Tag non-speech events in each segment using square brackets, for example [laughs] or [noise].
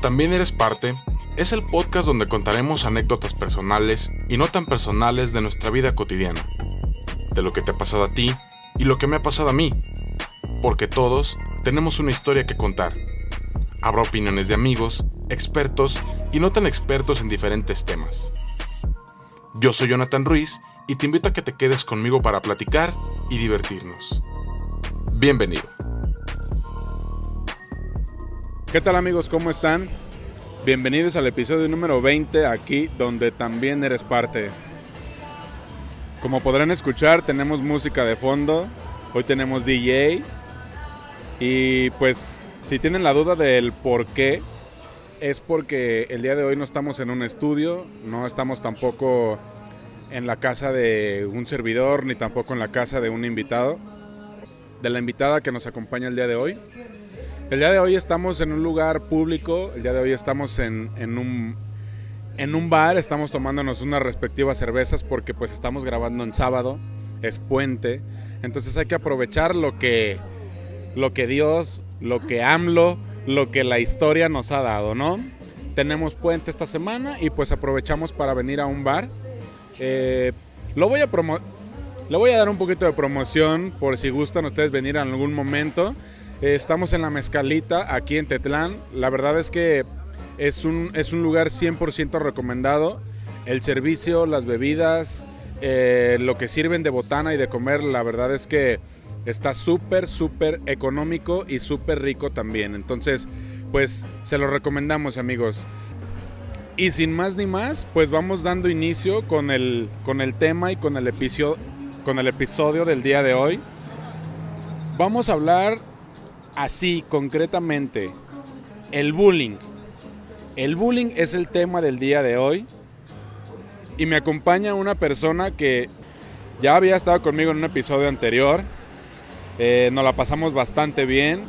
También eres parte es el podcast donde contaremos anécdotas personales y no tan personales de nuestra vida cotidiana, de lo que te ha pasado a ti y lo que me ha pasado a mí, porque todos tenemos una historia que contar. Habrá opiniones de amigos, expertos y no tan expertos en diferentes temas. Yo soy Jonathan Ruiz y te invito a que te quedes conmigo para platicar y divertirnos. Bienvenido. ¿Qué tal amigos? ¿Cómo están? Bienvenidos al episodio número 20 aquí donde también eres parte. Como podrán escuchar tenemos música de fondo, hoy tenemos DJ y pues si tienen la duda del por qué, es porque el día de hoy no estamos en un estudio, no estamos tampoco en la casa de un servidor ni tampoco en la casa de un invitado, de la invitada que nos acompaña el día de hoy. El día de hoy estamos en un lugar público, el día de hoy estamos en, un, en un bar, estamos tomándonos unas respectivas cervezas porque pues estamos grabando en sábado, es puente, entonces hay que aprovechar lo que, lo que Dios, lo que AMLO, lo que la historia nos ha dado, ¿no? Tenemos puente esta semana y pues aprovechamos para venir a un bar. Eh, lo voy a le voy a dar un poquito de promoción por si gustan ustedes venir en algún momento. Eh, estamos en la Mezcalita, aquí en Tetlán. La verdad es que es un, es un lugar 100% recomendado. El servicio, las bebidas, eh, lo que sirven de botana y de comer, la verdad es que está súper, súper económico y súper rico también. Entonces, pues se lo recomendamos amigos. Y sin más ni más, pues vamos dando inicio con el, con el tema y con el, con el episodio del día de hoy. Vamos a hablar así concretamente, el bullying. El bullying es el tema del día de hoy y me acompaña una persona que ya había estado conmigo en un episodio anterior. Eh, nos la pasamos bastante bien.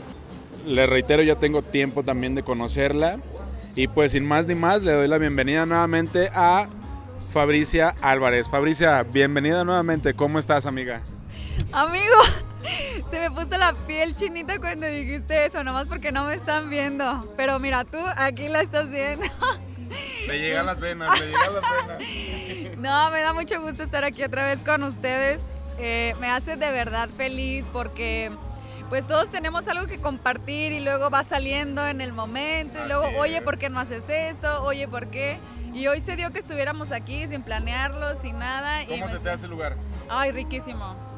Le reitero, ya tengo tiempo también de conocerla. Y pues sin más ni más, le doy la bienvenida nuevamente a Fabricia Álvarez. Fabricia, bienvenida nuevamente. ¿Cómo estás, amiga? Amigo, se me puso la piel chinita cuando dijiste eso, nomás porque no me están viendo. Pero mira, tú aquí la estás viendo. Le llegan las venas, le llegan las venas. [laughs] No, me da mucho gusto estar aquí otra vez con ustedes. Eh, me hace de verdad feliz porque pues todos tenemos algo que compartir y luego va saliendo en el momento y luego, oye, ¿por qué no haces esto? Oye, ¿por qué? Y hoy se dio que estuviéramos aquí sin planearlo, sin nada. ¿Cómo se te hace el lugar? Ay, riquísimo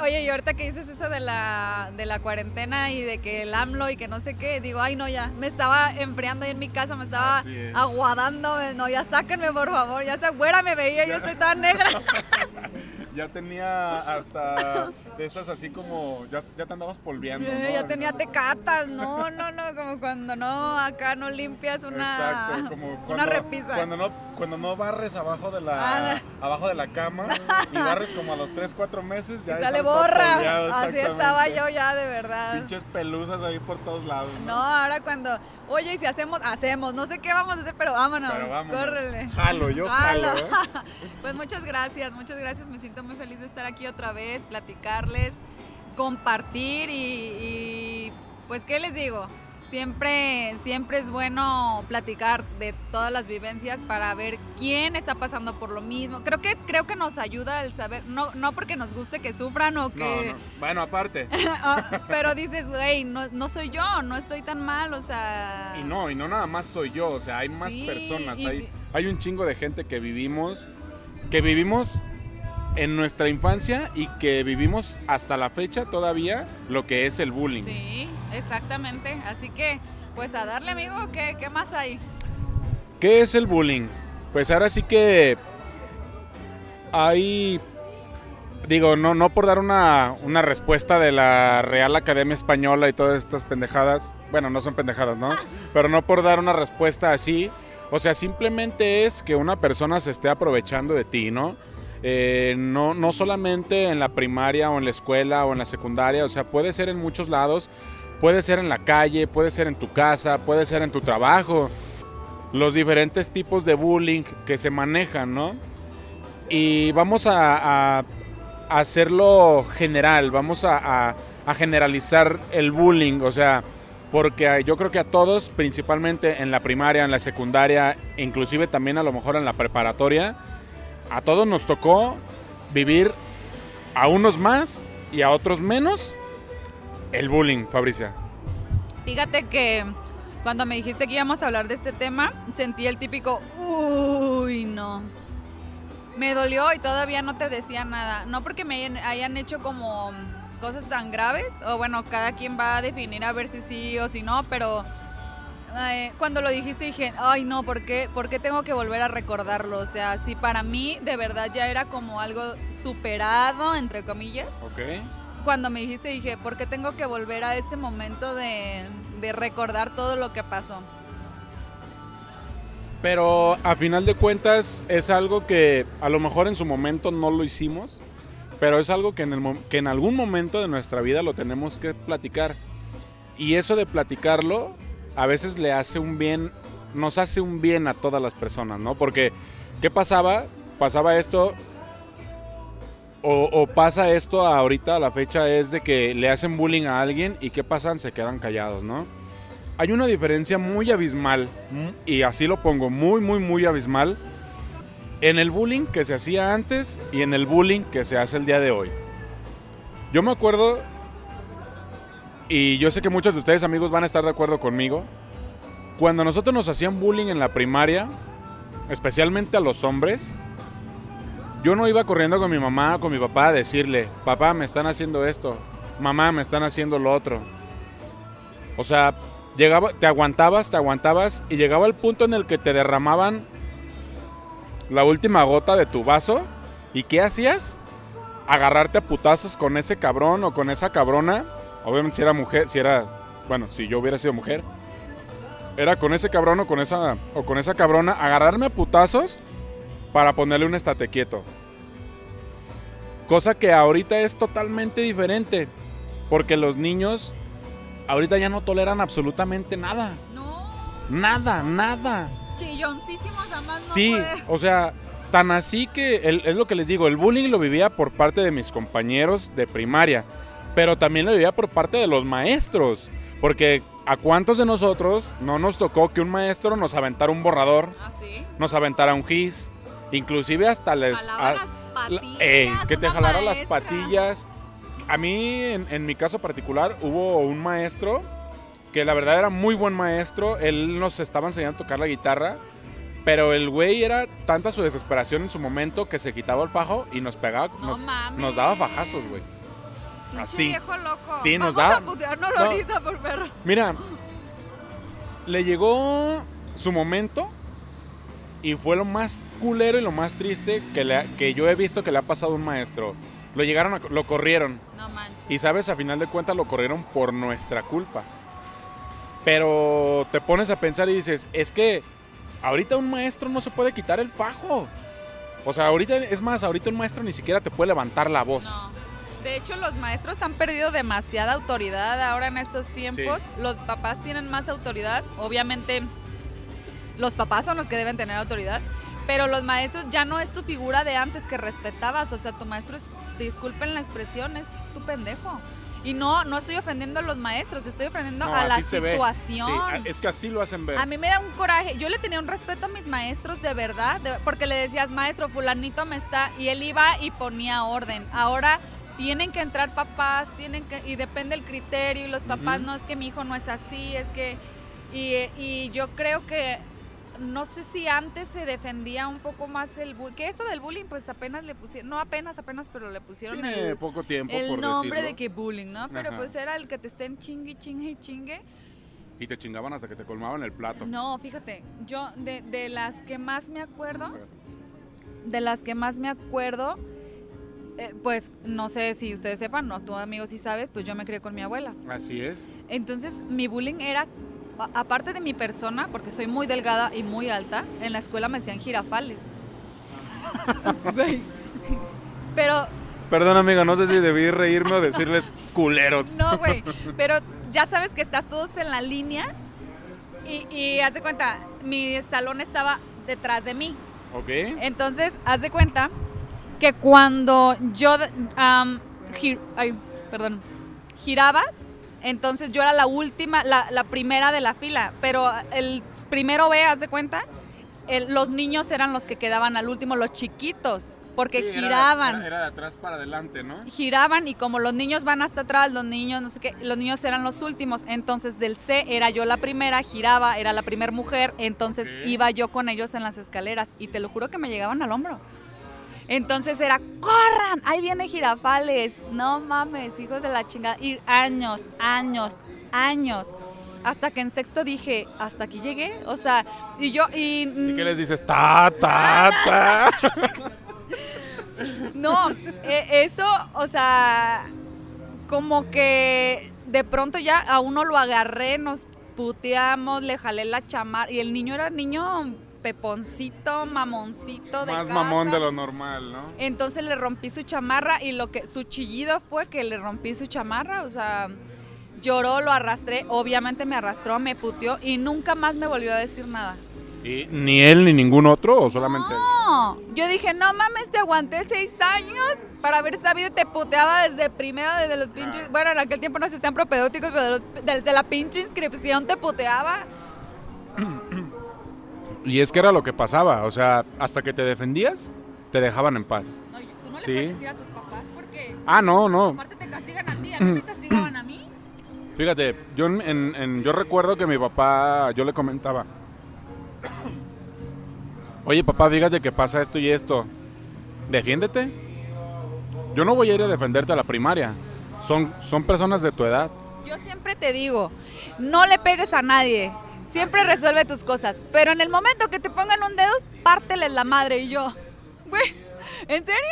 oye, y ahorita que dices eso de la, de la cuarentena y de que el AMLO y que no sé qué, digo, ay no, ya, me estaba enfriando ahí en mi casa, me estaba aguadando, no, ya sáquenme por favor, ya se güera me veía, yo soy tan negra. [laughs] ya tenía hasta de esas así como, ya, ya te andabas polviando. ¿no? Ya tenía tecatas, no, no, no, como cuando no, acá no limpias una, Exacto, como cuando, una repisa. Cuando no, cuando no barres abajo de la, abajo de la cama y barres como a los 3, 4 meses, ya sale borra. Así estaba yo ya, de verdad. Pinches pelusas ahí por todos lados. No, ahora cuando, oye, y si hacemos, hacemos, no sé qué vamos a hacer, pero vámonos, pero vámonos. córrele. Jalo, yo jalo. ¿eh? [laughs] pues muchas gracias, muchas gracias, me siento muy feliz de estar aquí otra vez, platicarles, compartir y, pues, ¿qué les digo? Siempre, siempre es bueno platicar de todas las vivencias para ver quién está pasando por lo mismo. Creo que, creo que nos ayuda el saber, no, no porque nos guste que sufran o que... Bueno, aparte. [laughs] Ah, pero dices, güey, no, no, soy yo, no estoy tan mal, o sea... Y no, y no nada más soy yo, o sea, hay más personas, hay, hay un chingo de gente que vivimos, que vivimos en nuestra infancia y que vivimos hasta la fecha todavía lo que es el bullying. Sí, exactamente. Así que, pues a darle, amigo, ¿qué, qué más hay? ¿Qué es el bullying? Pues ahora sí que hay digo, no, no por dar una, una, respuesta de la Real Academia Española y todas estas pendejadas, bueno, no son pendejadas, ¿no? Pero no por dar una respuesta así, o sea, simplemente es que una persona se esté aprovechando de ti, ¿no? Eh, no, no solamente en la primaria o en la escuela o en la secundaria, o sea, puede ser en muchos lados, puede ser en la calle, puede ser en tu casa, puede ser en tu trabajo, los diferentes tipos de bullying que se manejan, ¿no? Y vamos a, hacerlo general, vamos a, generalizar el bullying, o sea, porque yo creo que a todos, principalmente en la primaria, en la secundaria, inclusive también a lo mejor en la preparatoria, a todos nos tocó vivir a unos más y a otros menos el bullying, Fabricia. Fíjate que cuando me dijiste que íbamos a hablar de este tema, sentí el típico, uy, no. Me dolió y todavía no te decía nada. No porque me hayan, hecho como cosas tan graves, o bueno, cada quien va a definir a ver si sí o si no, pero eh, cuando lo dijiste dije, ay no, ¿por qué, ¿por qué tengo que volver a recordarlo? O sea, si para mí de verdad ya era como algo superado, entre comillas, Ok. cuando me dijiste dije, ¿por qué tengo que volver a ese momento de, de recordar todo lo que pasó? Pero a final de cuentas es algo que a lo mejor en su momento no lo hicimos, pero es algo que en, el que en algún momento de nuestra vida lo tenemos que platicar. Y eso de platicarlo a veces le hace un bien, nos hace un bien a todas las personas, ¿no? Porque, ¿qué pasaba? Pasaba esto, o, pasa esto ahorita la fecha, es de que le hacen bullying a alguien y ¿qué pasan? Se quedan callados, ¿no? hay una diferencia muy abismal, y así lo pongo, muy, muy, muy abismal, en el bullying que se hacía antes y en el bullying que se hace el día de hoy. Yo me acuerdo, y yo sé que muchos de ustedes amigos van a estar de acuerdo conmigo, cuando nosotros nos hacían bullying en la primaria, especialmente a los hombres, yo no iba corriendo con mi mamá o con mi papá a decirle, papá, me están haciendo esto, mamá, me están haciendo lo otro. O sea, llegaba, te aguantabas, te aguantabas y llegaba el punto en el que te derramaban la última gota de tu vaso. ¿Y qué hacías? Agarrarte a putazos con ese cabrón o con esa cabrona. Obviamente si era mujer, si era, bueno, si yo hubiera sido mujer, era con ese cabrón o con esa o con esa cabrona agarrarme a putazos para ponerle un estate quieto. Cosa que ahorita es totalmente diferente, porque los niños ahorita ya no toleran absolutamente nada. No, Nada, nada. chilloncísimos además no Sí, o sea, tan así que el- es lo que les digo, el bullying lo vivía por parte de mis compañeros de primaria, pero también lo vivía por parte de los maestros, porque a cuántos de nosotros no nos tocó que un maestro nos aventara un borrador, ¿Ah, sí? nos aventara un gis, inclusive hasta les... A- las la- patillas. ey, que te jalara las patillas. A mí, en, en mi caso particular, hubo un maestro que la verdad era muy buen maestro. Él nos estaba enseñando a tocar la guitarra. Pero el güey era tanta su desesperación en su momento que se quitaba el fajo y nos pegaba, No nos, mames. nos daba fajazos, güey. Así. viejo loco. Sí, nos Vamos da- a puteárnoslo no. ahorita por perro. Mira, le llegó su momento y fue lo más culero y lo más triste que, le que yo he visto que le ha pasado a un maestro. Lo llegaron, a, lo corrieron. No manches. Y sabes, a final de cuentas lo corrieron por nuestra culpa. Pero te pones a pensar y dices, es que ahorita un maestro no se puede quitar el fajo. O sea, ahorita, es más, ahorita un maestro ni siquiera te puede levantar la voz. No. De hecho, los maestros han perdido demasiada autoridad ahora en estos tiempos. Los papás tienen más autoridad. Obviamente, los papás son los que deben tener autoridad. Pero los maestros ya no es tu figura de antes que respetabas. O sea, tu maestro es, disculpen la expresión, es tu pendejo. Y no, no estoy ofendiendo a los maestros, estoy ofendiendo No, a la situación. Sí, es que así lo hacen ver. A mí me da un coraje. Yo le tenía un respeto a mis maestros de verdad, de- porque le decías, maestro, fulanito me está, y él iba y ponía orden. Ahora tienen que entrar papás, tienen que, y depende el criterio, y los papás, no es que mi hijo no es así, es que, y, y yo creo que, no sé si antes se defendía un poco más el bullying, que esto del bullying, pues apenas le pusieron, no apenas, apenas, pero le pusieron Tiene el, poco tiempo el por nombre decirlo. de que bullying, ¿no? Pero Ajá. pues era el que te estén chingue, chingue y chingue. Y te chingaban hasta que te colmaban el plato. No, fíjate, yo de, de las que más me acuerdo, de las que más me acuerdo, eh, pues no sé si ustedes sepan, no, tú amigo si sabes, pues yo me crié con mi abuela. Así es. Entonces mi bullying era, aparte de mi persona, porque soy muy delgada y muy alta, en la escuela me decían jirafales. [laughs] Güey. Pero Perdón, amiga, no sé si debí reírme o decirles culeros. No, güey. [laughs] Pero ya sabes que estás todos en la línea y, y haz de cuenta, mi salón estaba detrás de mí. ¿Ok? Entonces, haz de cuenta que cuando yo, gir- ay, perdón, girabas, Entonces yo era la última, la, la primera de la fila, pero el primero B, haz de cuenta, el- los niños eran los que quedaban al último, los chiquitos, porque Sí, giraban. Era, era de atrás para adelante, ¿no? giraban y como los niños van hasta atrás, los niños, no sé qué, los niños eran los últimos. Entonces del C era yo la primera, giraba, era la primera mujer, entonces iba yo con ellos en las escaleras y te lo juro que me llegaban al hombro. Entonces era, corran, ahí viene Girafales, no mames, hijos de la chingada. Y años, años, años. Hasta que en sexto dije, hasta aquí llegué. O sea, y yo, y... ¿Y qué les dices? Ta, ta, ta. [laughs] No, e- eso, o sea, como que de pronto ya a uno lo agarré, nos puteamos, le jalé la chamar y el niño era niño peponcito, mamoncito de Más casa. mamón de lo normal, ¿no? Entonces le rompí su chamarra y lo que su chillido fue que le rompí su chamarra, o sea, lloró, lo arrastré, obviamente me arrastró, me puteó y nunca más me volvió a decir nada. ¿Y ni él ni ningún otro o solamente él? No, yo dije, no mames, te aguanté seis años para haber sabido y te puteaba desde primero, desde los pinches. Bueno, en aquel tiempo no se hacían propedéuticos, pero desde la pinche inscripción te puteaba. [clears throat] Y es que era lo que pasaba, o sea, hasta que te defendías, te dejaban en paz. No, tú no le Sí. puedes decir a tus papás porque Ah, no, no. aparte te castigan a ti, a mí me castigaban a mí. Fíjate, yo, en- en- en- yo recuerdo que mi papá, yo le comentaba, oye papá, fíjate que pasa esto y esto, defiéndete. Yo no voy a ir a defenderte a la primaria, son, son personas de tu edad. Yo siempre te digo, no le pegues a nadie. Siempre resuelve tus cosas. Pero en el momento que te pongan un dedo, párteles la madre. Y yo, güey, ¿en serio?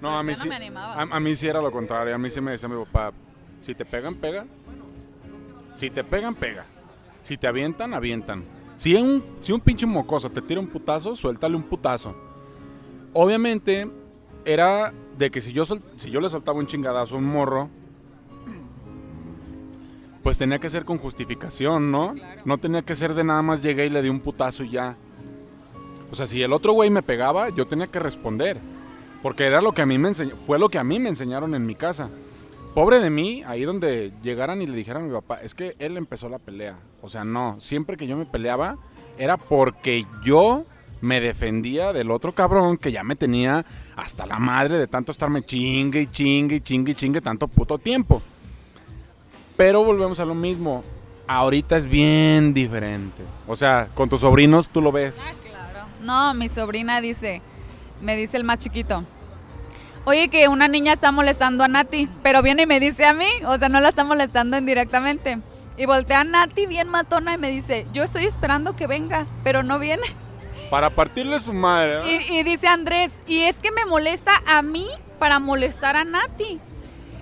No, a mí, no sí, me animaba. a, a mí sí era lo contrario, a mí sí me decía mi papá, si te pegan, pega. Si te pegan, pega. Si te avientan, avientan. Si un, si un pinche mocoso te tira un putazo, suéltale un putazo. Obviamente, era de que si yo, sol- si yo le soltaba un chingadazo a un morro, pues tenía que ser con justificación, ¿no? No tenía que ser de nada más llegué y le di un putazo y ya. O sea, si el otro güey me pegaba, yo tenía que responder. Porque era lo que a mí me enseñó, fue lo que a mí me enseñaron en mi casa. Pobre de mí, ahí donde llegaran y le dijeran a mi papá, es que él empezó la pelea. O sea, no, siempre que yo me peleaba era porque yo me defendía del otro cabrón que ya me tenía hasta la madre de tanto estarme chingue y chingue y chingue y chingue tanto puto tiempo. Pero volvemos a lo mismo. Ahorita es bien diferente. O sea, con tus sobrinos tú lo ves. Ah, claro. No, mi sobrina dice, me dice el más chiquito. Oye, que una niña está molestando a Nati, pero viene y me dice a mí, o sea, no la está molestando indirectamente. Y voltea a Nati bien matona y me dice, yo estoy esperando que venga, pero no viene. Para partirle su madre. Y, y dice Andrés, y es que me molesta a mí para molestar a Nati.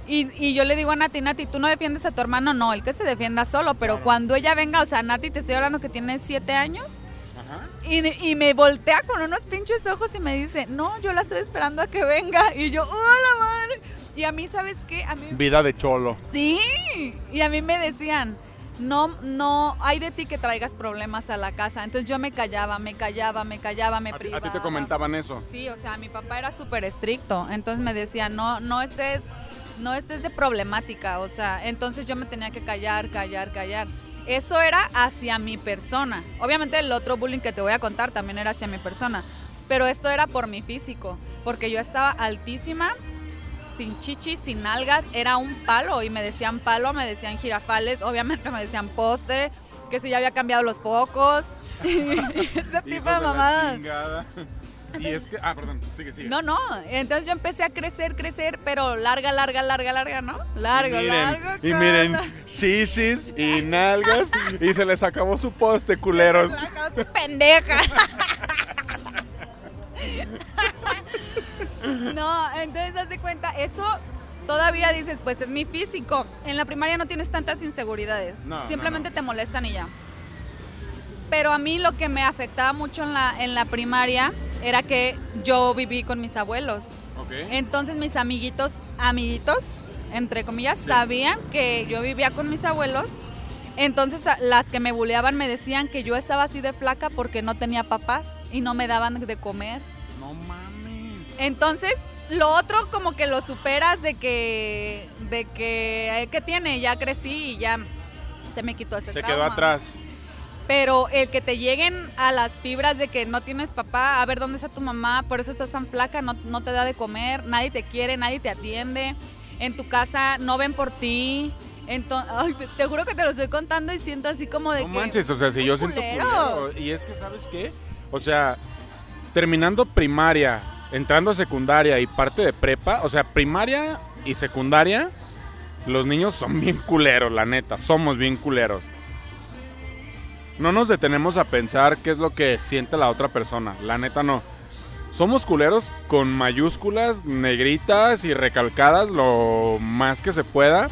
Y, y yo le digo a Nati, Nati, tú no defiendes a tu hermano, no, el que se defienda solo, pero cuando ella venga, o sea, Nati, te estoy hablando que tiene siete años. Y, y me voltea con unos pinches ojos y me dice, no, yo la estoy esperando a que venga. Y yo, ¡hola madre! Y a mí, ¿sabes qué? A mí, Vida de cholo. sí. Y a mí me decían, no, no, hay de ti que traigas problemas a la casa. Entonces yo me callaba, me callaba, me callaba, me A, ti- a privaba. ti te comentaban eso. Sí, o sea, mi papá era súper estricto, entonces me decía, no, no estés, no estés de problemática, o sea, entonces yo me tenía que callar, callar, callar. Eso era hacia mi persona. Obviamente el otro bullying que te voy a contar también era hacia mi persona, pero esto era por mi físico, porque yo estaba altísima, sin chichis, sin algas, era un palo y me decían palo, me decían jirafales, obviamente [laughs] me decían poste, que si ya había cambiado los focos, [laughs] ese tipo Hijos de mamadas. [laughs] Y es que. Ah, perdón, sigue, sigue. No, no. Entonces yo empecé a crecer, crecer, pero larga, larga, larga, larga, ¿no? Largo, y miren, largo. y miren, shishis y nalgas. y se les acabó su poste, culeros. Sacó su pendeja. no, entonces haz de cuenta, eso todavía dices, pues es mi físico. En la primaria no tienes tantas inseguridades. No, no, Simplemente te molestan y ya. Pero a mí lo que me afectaba mucho en la, en la primaria era que yo viví con mis abuelos. Ok. Entonces mis amiguitos, amiguitos, entre comillas, sabían que yo vivía con mis abuelos. Entonces las que me buleaban me decían que yo estaba así de flaca porque no tenía papás y no me daban de comer. No mames. Entonces lo otro como que lo superas de que, de que, eh, ¿qué tiene? Ya crecí y ya se me quitó ese Se trauma. quedó atrás. Pero el que te lleguen a las fibras de que no tienes papá, a ver dónde está tu mamá, por eso estás tan flaca, no, no te da de comer, nadie te quiere, nadie te atiende, en tu casa no ven por ti. Entonces, te, te juro que te lo estoy contando y siento así como de No que... manches, o sea, si yo "Qué siento culeros". culero. Y es que, ¿sabes qué? O sea, terminando primaria, entrando a secundaria y parte de prepa, o sea, primaria y secundaria, los niños son bien culeros, la neta, somos bien culeros. No nos detenemos a pensar qué es lo que siente la otra persona, la neta no. Somos culeros con mayúsculas, negritas y recalcadas lo más que se pueda.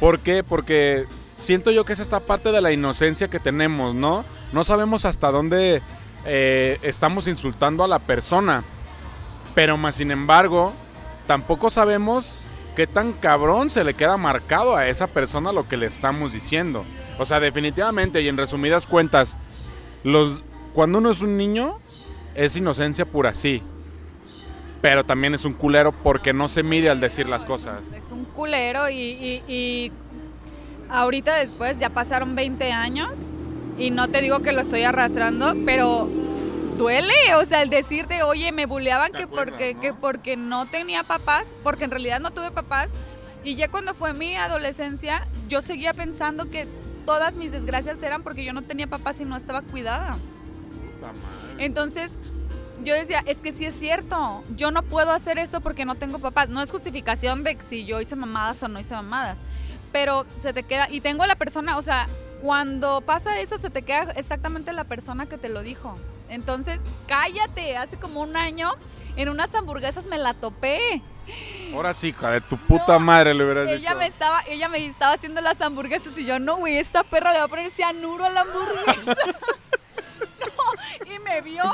¿Por qué? Porque siento yo que es esta parte de la inocencia que tenemos, ¿no? No sabemos hasta dónde eh, estamos insultando a la persona. Pero más sin embargo, tampoco sabemos qué tan cabrón se le queda marcado a esa persona lo que le estamos diciendo. O sea, definitivamente y en resumidas cuentas, los, cuando uno es un niño, es inocencia pura, sí. Pero también es un culero porque no se mide al decir las cosas. Es un culero y, y- y ahorita después ya pasaron 20 años y no te digo que lo estoy arrastrando, pero duele, o sea, el decirte, oye, me buleaban ¿Te que acuerdas, porque, no? que porque no tenía papás, porque en realidad no tuve papás. Y ya cuando fue mi adolescencia, yo seguía pensando que todas mis desgracias eran porque yo no tenía papás y no estaba cuidada. Entonces, yo decía, es que sí es cierto, yo no puedo hacer esto porque no tengo papás. No es justificación de si yo hice mamadas o no hice mamadas, pero se te queda, y tengo la persona, o sea, cuando pasa eso se te queda exactamente la persona que te lo dijo. Entonces, cállate, hace como un año en unas hamburguesas me la topé. Ahora sí, hija de tu puta No, madre le hubieras Ella dicho. me estaba, ella me estaba haciendo las hamburguesas y yo, no, güey, esta perra le va a poner cianuro a la hamburguesa. [laughs] no, y me vio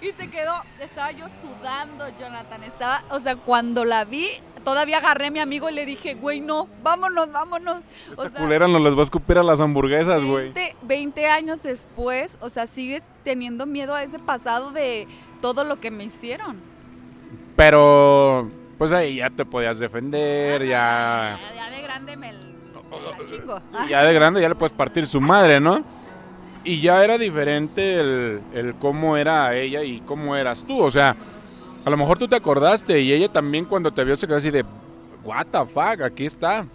y se quedó, estaba yo sudando, Jonathan, estaba, o sea, cuando la vi, todavía agarré a mi amigo y le dije, güey, no, vámonos, vámonos. O Esta sea, culera nos las va a escupir a las hamburguesas, güey. 20, 20 años después, o sea, sigues teniendo miedo a ese pasado de todo lo que me hicieron. Pero, pues ahí ya te podías defender, ya... Ya, ya de grande me, la chingo. Ya de grande ya le puedes partir su madre, ¿no? Y ya era diferente el, el cómo era ella y cómo eras tú. O sea, a lo mejor tú te acordaste y ella también cuando te vio se quedó así de, what the fuck, aquí está.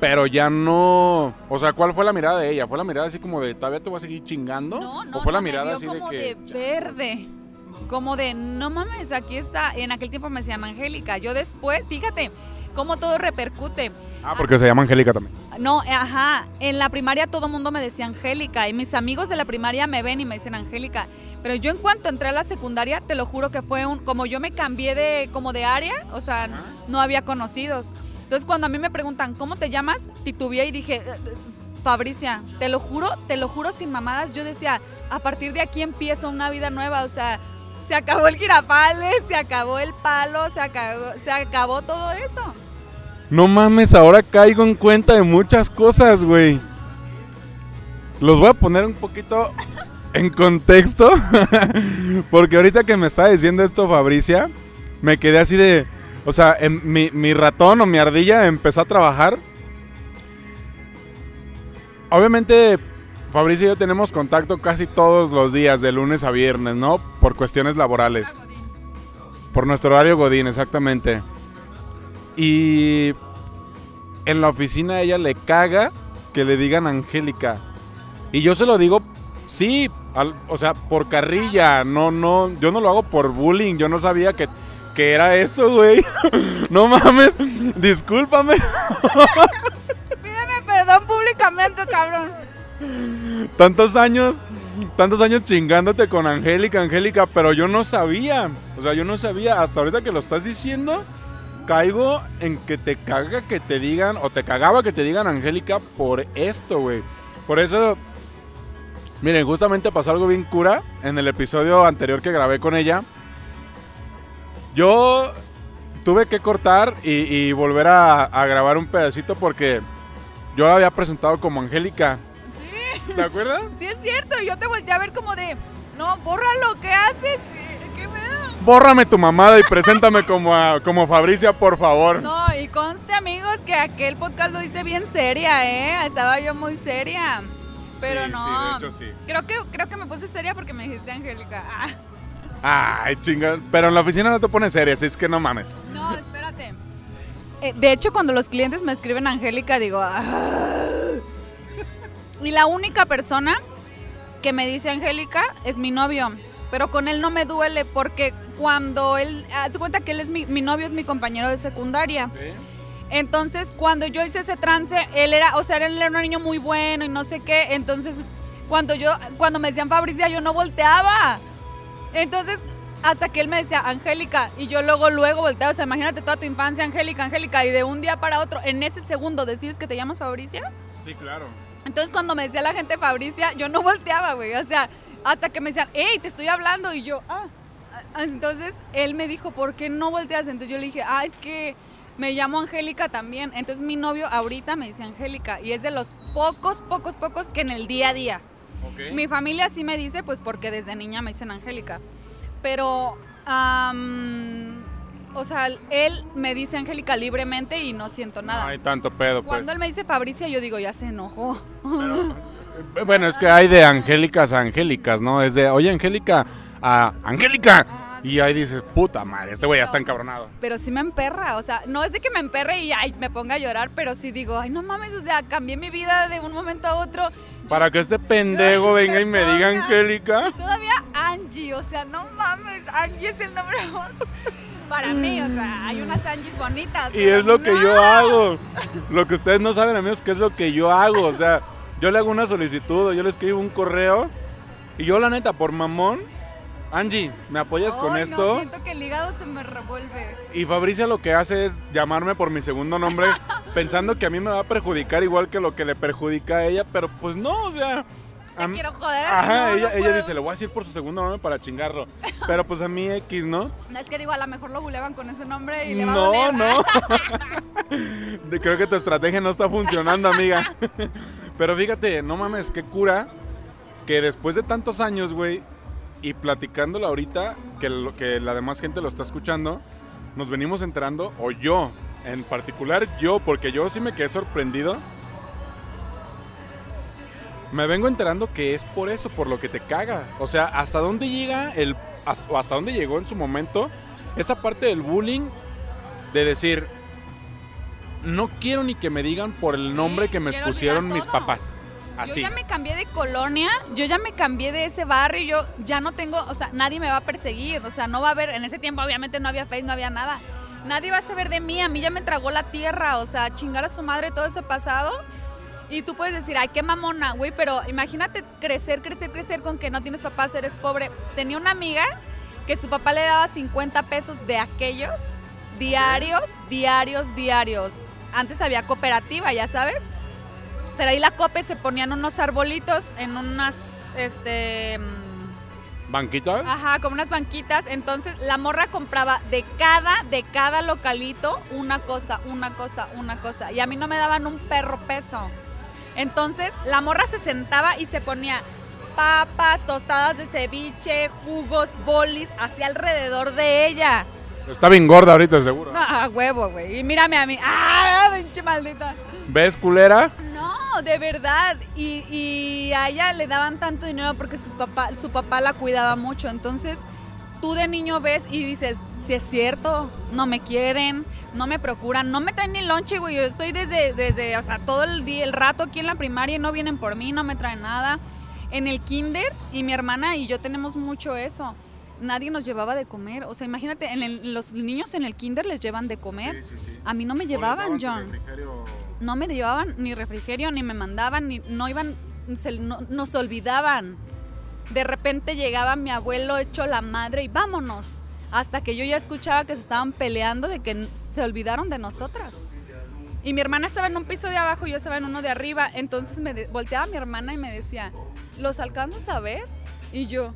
Pero ya no... O sea, ¿cuál fue la mirada de ella? ¿Fue la mirada así como de, todavía te voy a seguir chingando? No, no, ¿O fue la no, mirada así de que... de verde. Como de, no mames, aquí está. En aquel tiempo me decían Angélica. Yo después, fíjate cómo todo repercute. Ah, porque se llama Angélica también. No, ajá. En la primaria todo el mundo me decía Angélica. Y mis amigos de la primaria me ven y me dicen Angélica. Pero yo en cuanto entré a la secundaria, te lo juro que fue un... Como yo me cambié de como de área, o sea, no había conocidos. Entonces cuando a mí me preguntan, ¿cómo te llamas? Titubeé y dije, "Eh, eh, Fabricia, te lo juro, te lo juro sin mamadas. Yo decía, a partir de aquí empiezo una vida nueva. O sea, se acabó el girafales, se acabó el palo, se acabó, se acabó todo eso. No mames, ahora caigo en cuenta de muchas cosas, güey. Los voy a poner un poquito en contexto. [laughs] Porque ahorita que me está diciendo esto Fabricia, me quedé así de... O sea, em- mi, mi ratón o mi ardilla empezó a trabajar. Obviamente, Fabricia y yo tenemos contacto casi todos los días, de lunes a viernes, ¿no? Por cuestiones laborales. Por nuestro horario Godín, exactamente. Y en la oficina ella le caga que le digan Angélica. Y yo se lo digo, sí, o sea, por carrilla, no, no, yo no lo hago por bullying, yo no sabía que, que era eso, güey. [laughs] no mames, discúlpame. Pídeme perdón públicamente, cabrón. Tantos años, tantos años chingándote con Angélica, Angélica, pero yo no sabía. O sea, yo no sabía, hasta ahorita que lo estás diciendo, caigo en que te caga que te digan, o te cagaba que te digan Angélica por esto, güey. Por eso, miren, justamente pasó algo bien cura en el episodio anterior que grabé con ella. Yo tuve que cortar y, volver a, a grabar un pedacito porque yo la había presentado como Angélica. [laughs] ¿Te acuerdas? Sí es cierto, yo te volteé a ver como de, no, bórralo, ¿qué haces? ¿Qué me da? bórrame tu mamada y preséntame como, a- como Fabricia, por favor. No, y conste amigos que aquel podcast lo hice bien seria, ¿eh? Estaba yo muy seria. Pero Sí, no. sí, de hecho sí. Creo que, creo que me puse seria porque me dijiste Angélica. Ah, Ay, chinga. Pero en la oficina no te pones seria, así es que no mames. no, espérate. Eh, de hecho, cuando los clientes me escriben Angélica, digo. "Ah". Y la única persona que me dice Angélica es mi novio. Pero con él no me duele porque cuando él. Haz cuenta que él es mi, mi novio, es mi compañero de secundaria. Entonces, cuando yo hice ese trance, él era, o sea, él era un niño muy bueno y no sé qué. Entonces, cuando yo, cuando me decían Fabricia, yo no volteaba. Entonces, hasta que él me decía, Angélica, y yo luego, luego volteaba. O sea, imagínate toda tu infancia, Angélica, Angélica, y de un día para otro, en ese segundo, decides que te llamas Fabricia. Sí, claro. Entonces, cuando me decía la gente Fabricia, yo no volteaba, güey. O sea, hasta que me decían, hey, te estoy hablando. Y yo, ah. Entonces, él me dijo, ¿por qué no volteas? Entonces yo le dije, ah, es que me llamo Angélica también. Entonces, mi novio ahorita me dice Angélica. Y es de los pocos, pocos, pocos que en el día a día. Mi familia sí me dice, pues porque desde niña me dicen Angélica. Pero, am, o sea, él me dice Angélica libremente y no siento No nada. hay tanto pedo, pues. Cuando él me dice Fabricia, yo digo, ya se enojó. [laughs] Eh, Bueno, es que hay de angélicas a angélicas, ¿no? Es de, oye, Angélica, a Angélica. Ah, Y ahí dices, puta madre, este güey ya está encabronado. Pero sí me emperra, o sea, no es de que me emperre y ay, me ponga a llorar, pero sí digo, ay, no mames, o sea, cambié mi vida de un momento a otro. Para que este pendejo venga y me diga Angélica. Todavía Angie, o sea, no mames, Angie es el nombre para mí, o sea, hay unas Angies bonitas. Y es lo que no. yo hago. [laughs] Lo que ustedes no saben, amigos, que es lo que yo hago. O sea, yo le hago una solicitud o yo le escribo un correo. Y yo, la neta, por mamón, Angie, ¿me apoyas con esto? No, siento que el hígado se me revuelve. Y Fabricia lo que hace es llamarme por mi segundo nombre, [laughs] pensando que a mí me va a perjudicar igual que lo que le perjudica a ella, pero pues no, o sea. Te quiero joder. Ajá, no, ella, no ella puedo. dice, le voy a decir por su segundo nombre para chingarlo. Pero pues a mí X, ¿no? Es que digo, a lo mejor lo bulevan con ese nombre y le va a No, doler. no. [laughs] Creo que tu estrategia no está funcionando, amiga. [laughs] Pero fíjate, no mames, qué cura que después de tantos años, güey, y platicándolo ahorita, que, lo, que la demás gente lo está escuchando, nos venimos enterando, o yo, en particular yo, porque yo sí me quedé sorprendido. Me vengo enterando que es por eso, por lo que te caga. O sea, hasta dónde llega el. has- o hasta dónde llegó en su momento esa parte del bullying de decir. No quiero ni que me digan por el Sí, nombre que me pusieron mis papás. Así. Yo ya me cambié de colonia, yo ya me cambié de ese barrio, yo ya no tengo, o sea, nadie me va a perseguir, o sea, no va a haber, en ese tiempo obviamente no había Facebook, no había nada. Nadie va a saber de mí, a mí ya me tragó la tierra, o sea, chingar a su madre todo ese pasado. Y tú puedes decir, ay, qué mamona, güey, pero imagínate crecer, crecer, crecer con que no tienes papás, eres pobre. Tenía una amiga que su papá le daba 50 pesos de aquellos, diarios, diarios, diarios. Antes había cooperativa, ya sabes. Pero ahí la cope se ponían unos arbolitos en unas, este, mm, ¿Banquita? ajá, como unas banquitas. Entonces la morra compraba de cada, de cada localito una cosa, una cosa, una cosa. Y a mí no me daban un perro peso. Entonces la morra se sentaba y se ponía papas, tostadas de ceviche, jugos, bolis, hacia alrededor de ella. Está bien gorda ahorita, seguro. No, a huevo, güey. Y mírame a mí. ¡Ah, pinche maldita! ¿Ves, culera? No, de verdad. Y, y a ella le daban tanto dinero porque sus papá, su papá la cuidaba mucho. Entonces, tú de niño ves y dices, si es cierto, no me quieren, no me procuran, no me traen ni lonche, güey. Yo estoy desde, desde, o sea, todo el día, el rato aquí en la primaria y no vienen por mí, no me traen nada. En el kinder y mi hermana y yo tenemos mucho eso. Nadie nos llevaba de comer. O sea, imagínate, en el- los niños en el kinder les llevan de comer. A mí no me llevaban, John no me llevaban ni refrigerio, ni me mandaban, ni no iban, se- no- nos olvidaban. De repente llegaba mi abuelo hecho la madre y vámonos. Hasta que yo ya escuchaba que se estaban peleando de que se olvidaron de nosotras. Y mi hermana estaba en un piso de abajo y yo estaba en uno de arriba. Entonces me volteaba mi hermana y me decía, ¿los alcanzas a ver? Y yo,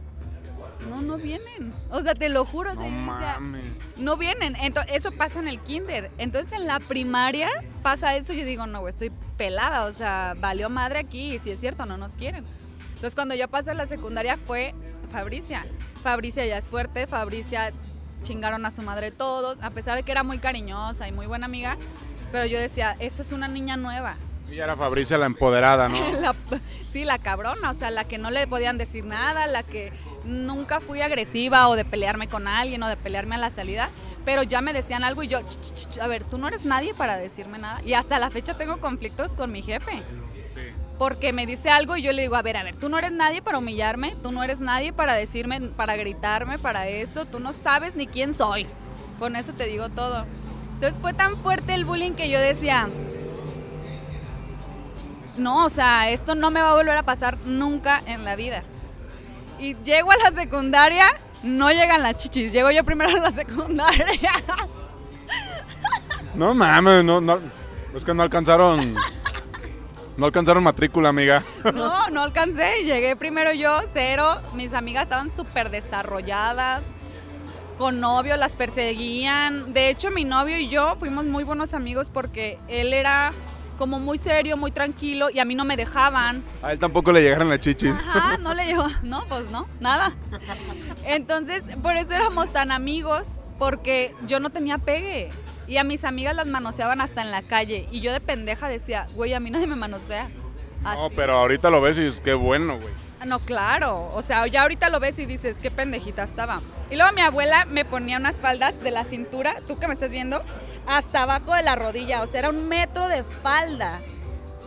no, no vienen. O sea, te lo juro. o sea, No decía, vienen. Entonces, eso pasa en el kinder. Entonces, en la primaria pasa eso. Yo digo, no, estoy pelada. O sea, valió madre aquí. Y si es cierto, no nos quieren. Entonces, cuando yo pasé a la secundaria fue Fabricia. Fabricia ya es fuerte. Fabricia chingaron a su madre todos, a pesar de que era muy cariñosa y muy buena amiga, pero yo decía, esta es una niña nueva. Y era Fabricia la empoderada, ¿no? [laughs] La- sí, la cabrona, o sea, la que no le podían decir nada, la que nunca fui agresiva o de pelearme con alguien o de pelearme a la salida, pero ya me decían algo y yo, "Ch, ch, ch, a ver, tú no eres nadie para decirme nada. Y hasta la fecha tengo conflictos con mi jefe. Porque me dice algo y yo le digo, a ver, a ver, tú no eres nadie para humillarme, tú no eres nadie para decirme, para gritarme, para esto, tú no sabes ni quién soy. Con eso te digo todo. Entonces fue tan fuerte el bullying que yo decía, no, o sea, esto no me va a volver a pasar nunca en la vida. Y llego a la secundaria, no llegan las chichis, llego yo primero a la secundaria. No mames, no, no. Es que no alcanzaron. No alcanzaron matrícula, amiga. No, no alcancé, llegué primero yo, cero. Mis amigas estaban súper desarrolladas, con novio, las perseguían. De hecho, mi novio y yo fuimos muy buenos amigos porque él era como muy serio, muy tranquilo y a mí no me dejaban. A él tampoco le llegaron las chichis. Ajá, no le llegó, [laughs] no, pues no, nada. Entonces, por eso éramos tan amigos, porque yo no tenía pegue. Y a mis amigas las manoseaban hasta en la calle. Y yo de pendeja decía, güey, a mí nadie me manosea. No, pero ahorita lo ves y dices, qué bueno, güey. No, claro. O sea, ya ahorita lo ves y dices, qué pendejita estaba. Y luego mi abuela me ponía unas faldas de la cintura, tú que me estás viendo, hasta abajo de la rodilla. O sea, era un metro de falda.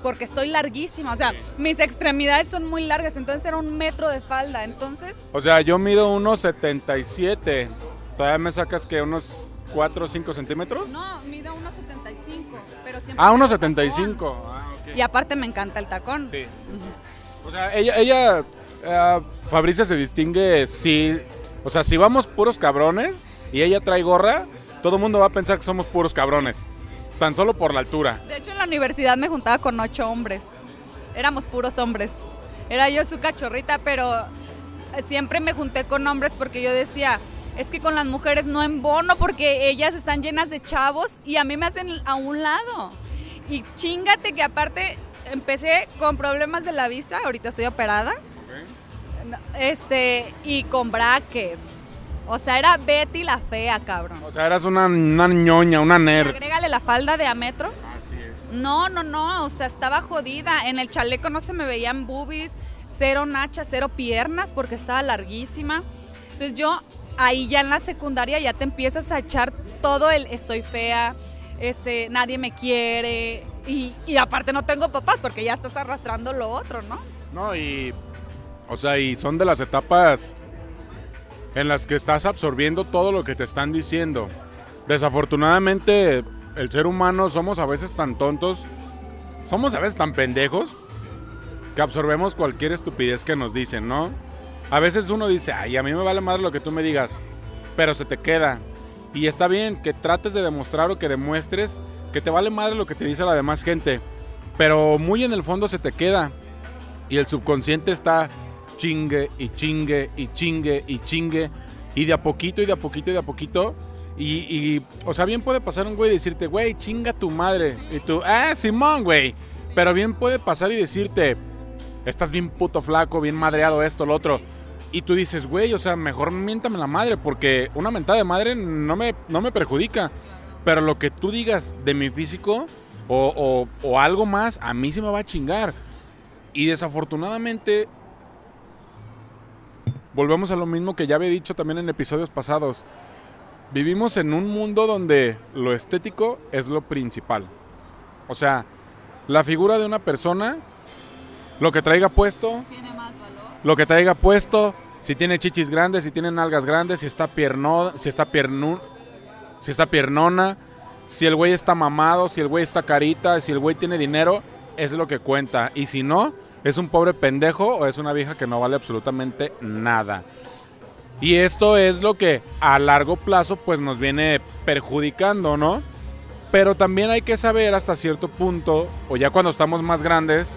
Porque estoy larguísima. O sea, mis extremidades son muy largas. Entonces era un metro de falda. Entonces, O sea, yo mido unos 77. Todavía me sacas que unos 4 o 5 centímetros. no, mido 1,75. Pero siempre. Ah, traigo unos tacón. 75. Ah, ok. Y aparte me encanta el tacón. Sí. O sea, ella, ella eh, Fabricia se distingue si, o sea, si vamos puros cabrones y ella trae gorra, todo el mundo va a pensar que somos puros cabrones, tan solo por la altura. De hecho, en la universidad me juntaba con ocho hombres. Éramos puros hombres. Era yo su cachorrita, pero siempre me junté con hombres porque yo decía, es que con las mujeres no embono porque ellas están llenas de chavos y a mí me hacen a un lado. Y chingate que aparte empecé con problemas de la vista, ahorita estoy operada. No, Este, y con brackets. O sea, era Betty la fea, cabrón. O sea, eras una, una ñoña, una nerd. agrégale la falda de a metro. Así es. No, no, no, o sea, estaba jodida. En el chaleco no se me veían boobies, cero nachas, cero piernas porque estaba larguísima. Entonces yo ahí ya en la secundaria ya te empiezas a echar todo el estoy fea, este, nadie me quiere y, y aparte no tengo papás porque ya estás arrastrando lo otro, ¿no? No, y, o sea, y son de las etapas en las que estás absorbiendo todo lo que te están diciendo. Desafortunadamente, el ser humano somos a veces tan tontos, somos a veces tan pendejos, que absorbemos cualquier estupidez que nos dicen, ¿no? A veces uno dice, ay, a mí me vale madre lo que tú me digas, pero se te queda. Y está bien que trates de demostrar o que demuestres que te vale madre lo que te dice la demás gente, pero muy en el fondo se te queda. Y el subconsciente está chingue y chingue y chingue y chingue. Y de a poquito y de a poquito y de a poquito. Y, o sea, bien puede pasar un güey decirte, güey, chinga tu madre. Y tú, ah, Simón, güey. Pero bien puede pasar y decirte, estás bien puto flaco, bien madreado esto, lo otro. Y tú dices, güey, o sea, mejor miéntame la madre, porque una mentada de madre no me, no me perjudica. Pero lo que tú digas de mi físico o, o- o algo más, a mí sí me va a chingar. Y desafortunadamente, volvemos a lo mismo que ya había dicho también en episodios pasados. Vivimos en un mundo donde lo estético es lo principal. O sea, la figura de una persona, lo que traiga puesto, Tiene más valor. lo que traiga puesto, si tiene chichis grandes, si tiene nalgas grandes, si está pierno, si está piernu, si está piernona, si el güey está mamado, si el güey está carita, si el güey tiene dinero, es lo que cuenta. Y si no, es un pobre pendejo o es una vieja que no vale absolutamente nada. Y esto es lo que a largo plazo pues nos viene perjudicando, ¿no? Pero también hay que saber hasta cierto punto, o ya cuando estamos más grandes,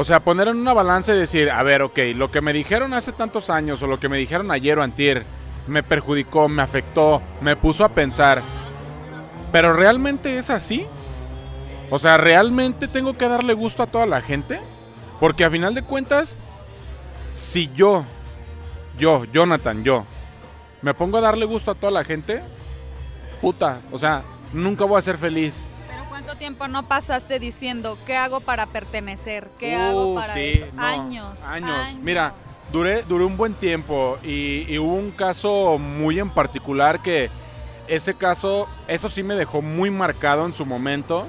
o sea, poner en una balanza y decir, a ver, ok, lo que me dijeron hace tantos años o lo que me dijeron ayer o antier me perjudicó, me afectó, me puso a pensar. Pero realmente es así? O sea, ¿realmente tengo que darle gusto a toda la gente? Porque a final de cuentas, si yo, yo, Jonathan, yo, me pongo a darle gusto a toda la gente, puta, o sea, nunca voy a ser feliz. ¿Cuánto tiempo no pasaste diciendo qué hago para pertenecer? ¿Qué hago Uh, para sí, eso? no, años, años. Mira, duré, duré un buen tiempo y, y hubo un caso muy en particular que ese caso, eso sí me dejó muy marcado en su momento.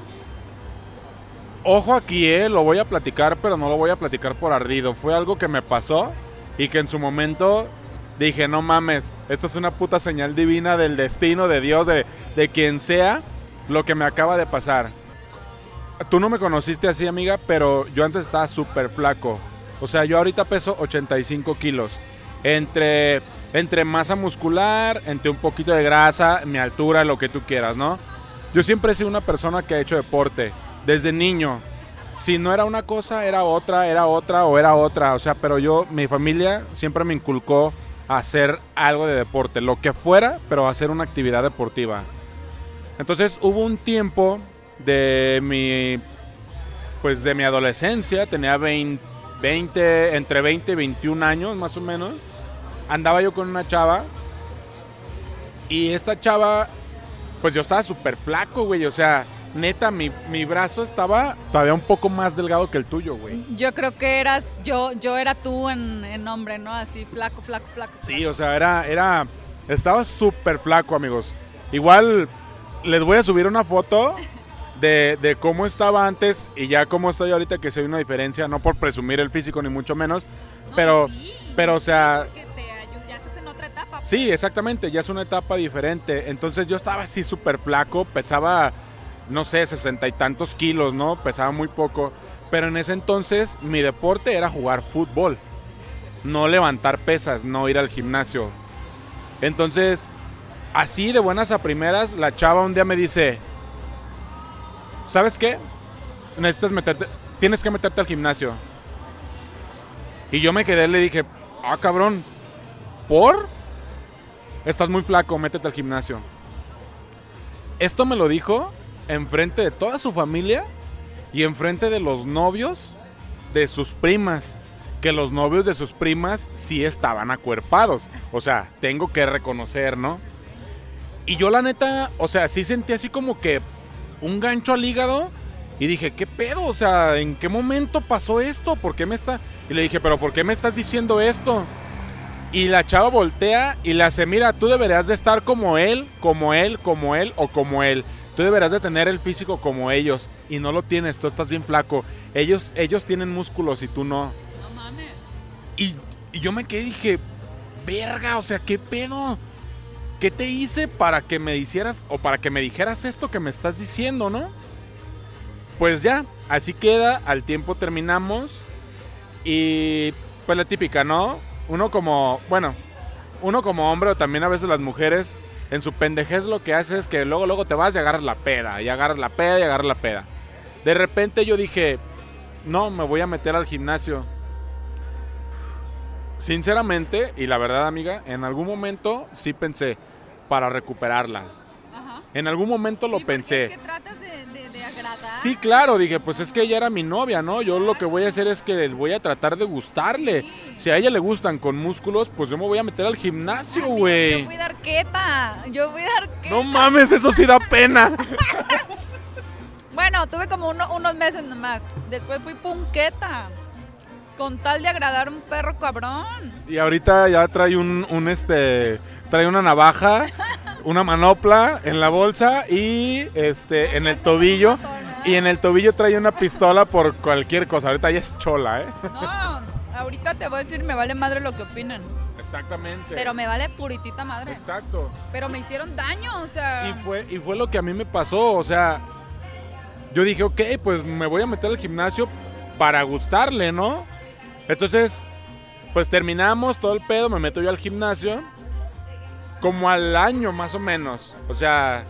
Ojo aquí, eh, lo voy a platicar, pero no lo voy a platicar por ardido. Fue algo que me pasó y que en su momento dije, no mames, esto es una puta señal divina del destino, de Dios, de, de quien sea, lo que me acaba de pasar. Tú no me conociste así, amiga, pero yo antes estaba súper flaco. O sea, yo ahorita peso 85 kilos. Entre, entre masa muscular, entre un poquito de grasa, mi altura, lo que tú quieras, ¿no? Yo siempre he sido una persona que ha hecho deporte. Desde niño. Si no era una cosa, era otra, era otra o era otra. O sea, pero yo, mi familia siempre me inculcó hacer algo de deporte. Lo que fuera, pero hacer una actividad deportiva. Entonces hubo un tiempo de mi pues de mi adolescencia, tenía 20, 20, entre 20 y 21 años más o menos. Andaba yo con una chava y esta chava pues yo estaba súper flaco, güey, o sea, neta mi, mi brazo estaba todavía un poco más delgado que el tuyo, güey. Yo creo que eras, yo, yo era tú en, en hombre, ¿no? Así, flaco, flaco, flaco. Sí, o sea, era, era, estaba súper flaco, amigos. Igual les voy a subir una foto de, de cómo estaba antes y ya cómo estoy ahorita, que se ve una diferencia, no por presumir el físico ni mucho menos, No, pero, sí, pero o sea, porque te ayu- ya estás en otra etapa. pues. sí, exactamente, ya es una etapa diferente. Entonces yo estaba así súper flaco, pesaba, no sé, sesenta y tantos kilos, ¿no? Pesaba muy poco. Pero en ese entonces mi deporte era jugar fútbol, no levantar pesas, no ir al gimnasio. Entonces, así de buenas a primeras, la chava un día me dice, ¿sabes qué? Necesitas meterte, tienes que meterte al gimnasio. Y yo me quedé, le dije, ah, cabrón, ¿por? Estás muy flaco, métete al gimnasio. Esto me lo dijo enfrente de toda su familia y enfrente de los novios de sus primas. Que los novios de sus primas sí estaban acuerpados. O sea, tengo que reconocer, ¿no? Y yo la neta, o sea, sí sentí así como que un gancho al hígado. Y dije, ¿qué pedo? O sea, ¿en qué momento pasó esto? ¿Por qué me está...? Y le dije, ¿pero por qué me estás diciendo esto? Y la chava voltea y le hace, mira, tú deberías de estar como él, como él, como él o como él. Tú deberías de tener el físico como ellos. Y no lo tienes, tú estás bien flaco. Ellos, ellos tienen músculos y tú no. No mames. Y, y yo me quedé y dije, verga, o sea, ¿qué pedo? ¿Qué te hice para que me hicieras o para que me dijeras esto que me estás diciendo, no? Pues ya, así queda, al tiempo terminamos y pues la típica, ¿no? Uno como, bueno, uno como hombre o también a veces las mujeres en su pendejez lo que hace es que luego luego te vas y agarras la peda, y agarras la peda y agarras la peda. De repente yo dije, no, me voy a meter al gimnasio. Sinceramente, y la verdad amiga, en algún momento sí pensé para recuperarla. Ajá. En algún momento lo Sí, pensé. Es que tratas de, de- de agradar. Sí, claro, dije, pues es que ella era mi novia, ¿no? Yo lo que voy a hacer es que voy a tratar de gustarle. Si a ella le gustan con músculos, pues yo me voy a meter al gimnasio, güey. Yo fui de arqueta. Yo fui de arqueta. No mames, eso sí da pena. [laughs] Bueno, tuve como uno- unos meses nomás. Después fui punqueta. Con tal de agradar a un perro cabrón. Y ahorita ya trae un, un este, trae una navaja, una manopla en la bolsa y este, en el tobillo. Y en el tobillo trae una pistola por cualquier cosa. Ahorita ya es chola, ¿eh? No, ahorita te voy a decir, me vale madre lo que opinen. Exactamente. Pero me vale puritita madre. Exacto. Pero me hicieron daño, o sea. Y fue, y fue lo que a mí me pasó, o sea, yo dije, ok, pues me voy a meter al gimnasio para gustarle, ¿no? Entonces, pues terminamos todo el pedo, me meto yo al gimnasio, como al año más o menos, o sea,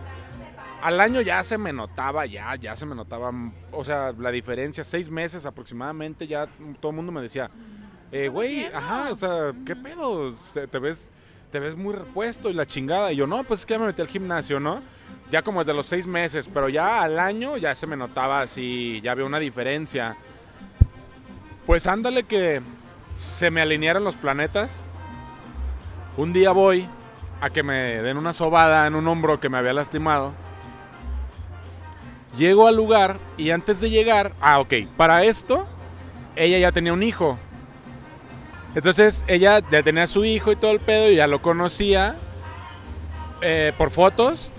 al año ya se me notaba, ya, ya se me notaba, o sea, la diferencia, seis meses aproximadamente, ya todo el mundo me decía, eh, güey, ajá, o sea, ¿qué pedo? Te ves, te ves muy repuesto y la chingada. Y yo, no, pues es que ya me metí al gimnasio, ¿no? Ya como desde los seis meses, pero ya al año ya se me notaba así, ya había una diferencia. Pues ándale que se me alinearon los planetas. Un día voy a que me den una sobada en un hombro que me había lastimado. Llego al lugar y antes de llegar, ah, ok, para esto, ella ya tenía un hijo. Entonces ella ya tenía su hijo y todo el pedo y ya lo conocía eh, por fotos.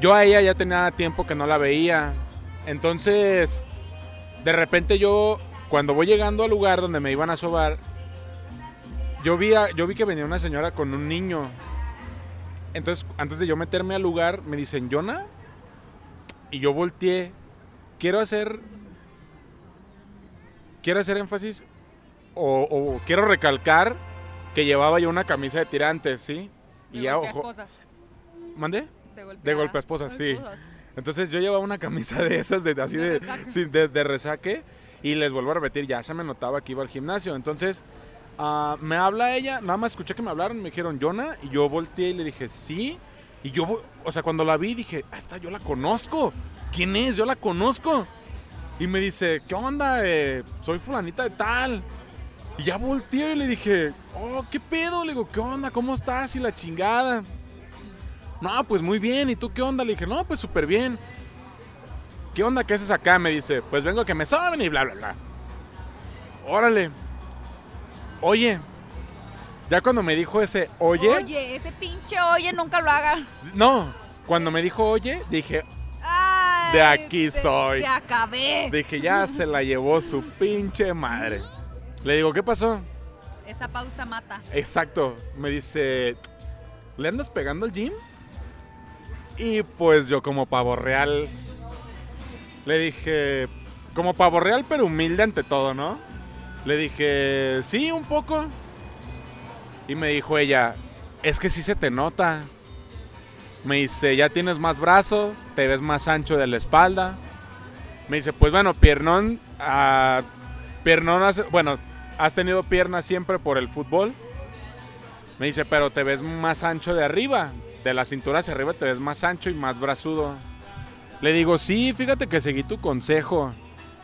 Yo a ella ya tenía tiempo que no la veía. Entonces, de repente yo, cuando voy llegando al lugar donde me iban a sobar, yo yo vi que venía una señora con un niño. Entonces, antes de yo meterme al lugar, me dicen, ¿Yona? Y yo volteé. Quiero hacer. Quiero hacer énfasis. O, o quiero recalcar que llevaba yo una camisa de tirantes, ¿sí? Y ya, ojo. ¿Mande? De golpe, de golpe a esposas, sí. Entonces yo llevaba una camisa de esas, de, así de, de, de, resaque. Y les vuelvo a repetir, ya se me notaba que iba al gimnasio. Entonces uh, me habla ella, nada más escuché que me hablaron, me dijeron, Jonah. Y yo volteé y le dije, sí. Y yo, o sea, cuando la vi dije, hasta yo la conozco. ¿Quién es? Yo la conozco. Y me dice, ¿qué onda? Eh, soy fulanita de tal. Y ya volteé y le dije, oh, ¿qué pedo? Le digo, ¿qué onda? ¿Cómo estás? Y la chingada. No, pues muy bien. ¿Y tú qué onda? Le dije, no, pues súper bien. ¿Qué onda? ¿Qué haces acá? Me dice, pues vengo a que me saben y bla, bla, bla. Órale. Oye. Ya cuando me dijo ese oye. Oye, ese pinche oye nunca lo haga. No, cuando me dijo oye, dije, de aquí soy. Te acabé. Dije, ya se la llevó su pinche madre. Le digo, ¿qué pasó? Esa pausa mata. Exacto. Me dice, ¿le andas pegando al gym? Y pues yo como pavo real le dije, como pavo real pero humilde ante todo, ¿no? Le dije, sí, un poco. Y me dijo ella, es que sí se te nota. Me dice, ya tienes más brazo, te ves más ancho de la espalda. Me dice, pues bueno, piernón, uh, piernón, bueno, has tenido piernas siempre por el fútbol. Me dice, pero te ves más ancho de arriba, de la cintura hacia arriba te ves más ancho y más brazudo. Le digo, sí, fíjate que seguí tu consejo.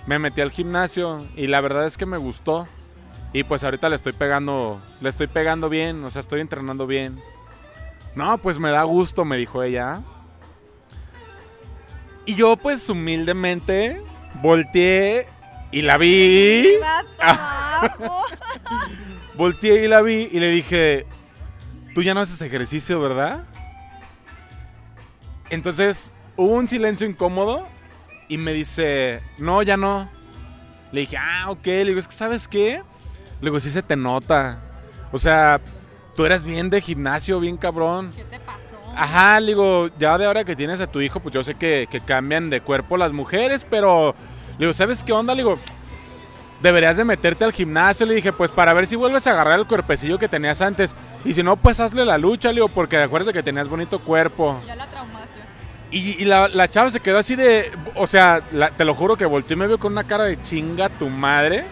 Me metí al gimnasio y la verdad es que me gustó. Y pues ahorita le estoy pegando, le estoy pegando bien, o sea, estoy entrenando bien. No, pues me da gusto, me dijo ella. Y yo pues humildemente volteé y la vi. [laughs] volteé y la vi y le dije, tú ya no haces ejercicio, ¿verdad? Entonces hubo un silencio incómodo y me dice, no, ya no. Le dije, ah, ok. Le digo, es que sabes qué? Le digo, sí se te nota. O sea, tú eras bien de gimnasio, bien cabrón. ¿Qué te pasó? Ajá, le digo, ya de ahora que tienes a tu hijo, pues yo sé que, que cambian de cuerpo las mujeres, pero le digo, ¿sabes qué onda? Le digo, deberías de meterte al gimnasio. Le dije, pues para ver si vuelves a agarrar el cuerpecillo que tenías antes. Y si no, pues hazle la lucha, le digo, porque acuérdate que tenías bonito cuerpo. Ya la traumaste. Y, y la, la, chava se quedó así de, o sea, la, te lo juro que volteó y me vio con una cara de chinga tu madre.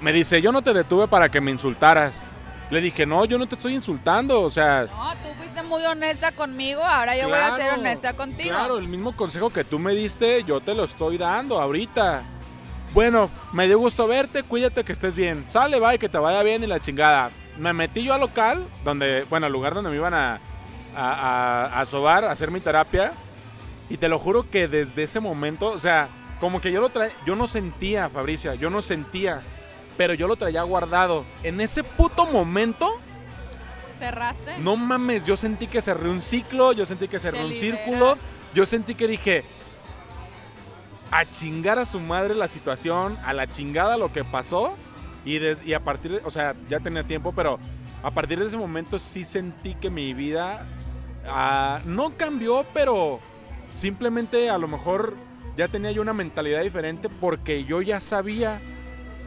Me dice, yo no te detuve para que me insultaras. Le dije, no, yo no te estoy insultando, o sea... No, tú fuiste muy honesta conmigo, ahora yo claro, voy a ser honesta contigo. Claro, el mismo consejo que tú me diste, yo te lo estoy dando ahorita. Bueno, me dio gusto verte, cuídate que estés bien. Sale, bye, que te vaya bien y la chingada. Me metí yo al local, donde, bueno, al lugar donde me iban a, a, a, a sobar, a hacer mi terapia. Y te lo juro que desde ese momento, o sea, como que yo lo traía, yo no sentía, Fabricia, yo no sentía pero yo lo traía guardado. En ese puto momento. ¿Cerraste? No mames, yo sentí que cerré un ciclo, yo sentí que cerré un círculo, yo sentí que dije. A chingar a su madre la situación, a la chingada lo que pasó. Y, des, y a partir de. O sea, ya tenía tiempo, pero a partir de ese momento sí sentí que mi vida. Uh, no cambió, pero simplemente a lo mejor ya tenía yo una mentalidad diferente porque yo ya sabía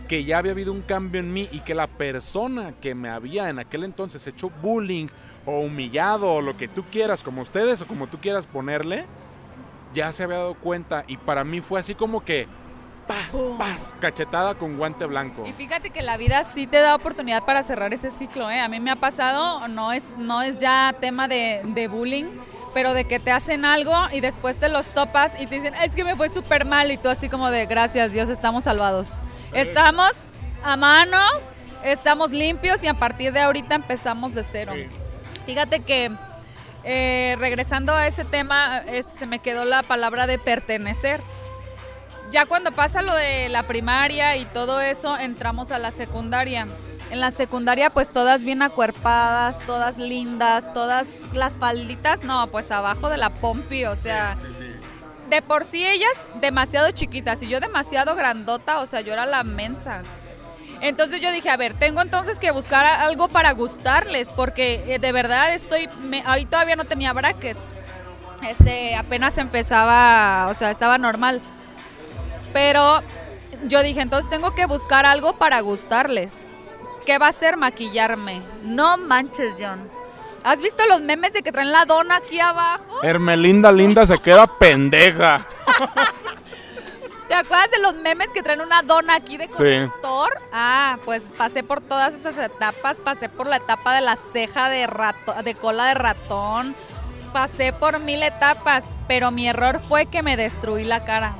que ya había habido un cambio en mí y que la persona que me había en aquel entonces hecho bullying o humillado o lo que tú quieras, como ustedes o como tú quieras ponerle, ya se había dado cuenta y para mí fue así como que paz, paz, cachetada con guante blanco. Y fíjate que la vida sí te da oportunidad para cerrar ese ciclo, ¿eh? A mí me ha pasado, no es, no es ya tema de, de bullying, pero de que te hacen algo y después te los topas y te dicen, es que me fue súper mal y tú así como de, gracias Dios, estamos salvados. Estamos a mano, estamos limpios y a partir de ahorita empezamos de cero. Sí. Fíjate que eh, regresando a ese tema, se me quedó la palabra de pertenecer. Ya cuando pasa lo de la primaria y todo eso, entramos a la secundaria. En la secundaria, pues todas bien acuerpadas, todas lindas, todas las falditas, no, pues abajo de la pompi, o sea, de por sí ellas demasiado chiquitas y yo demasiado grandota, o sea, yo era la mensa. Entonces yo dije, a ver, tengo entonces que buscar algo para gustarles, porque eh, de verdad estoy, me- ahí todavía no tenía brackets. Este, apenas empezaba, o sea, estaba normal. Pero yo dije, entonces tengo que buscar algo para gustarles. ¿Qué va a ser maquillarme? No manches, John. ¿Has visto los memes de que traen la dona aquí abajo? Hermelinda linda se queda pendeja. ¿Te acuerdas de los memes que traen una dona aquí de Sí. conductor? Ah, pues pasé por todas esas etapas. Pasé por la etapa de la ceja de, rato, de cola de ratón. Pasé por mil etapas, pero mi error fue que me destruí la cara.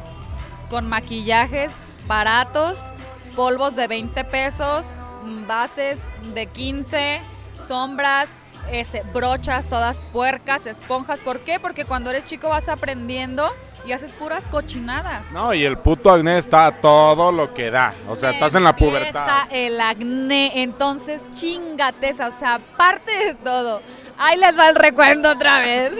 Con maquillajes baratos, polvos de 20 pesos, mm, bases de 15, sombras, este, brochas todas puercas, esponjas. ¿Por qué? Porque cuando eres chico vas aprendiendo y haces puras cochinadas. No, y el puto acné está a todo lo que da. O sea, estás en la pubertad. el acné, entonces chingate esa, o sea, aparte de todo. Ahí les va el recuerdo otra vez.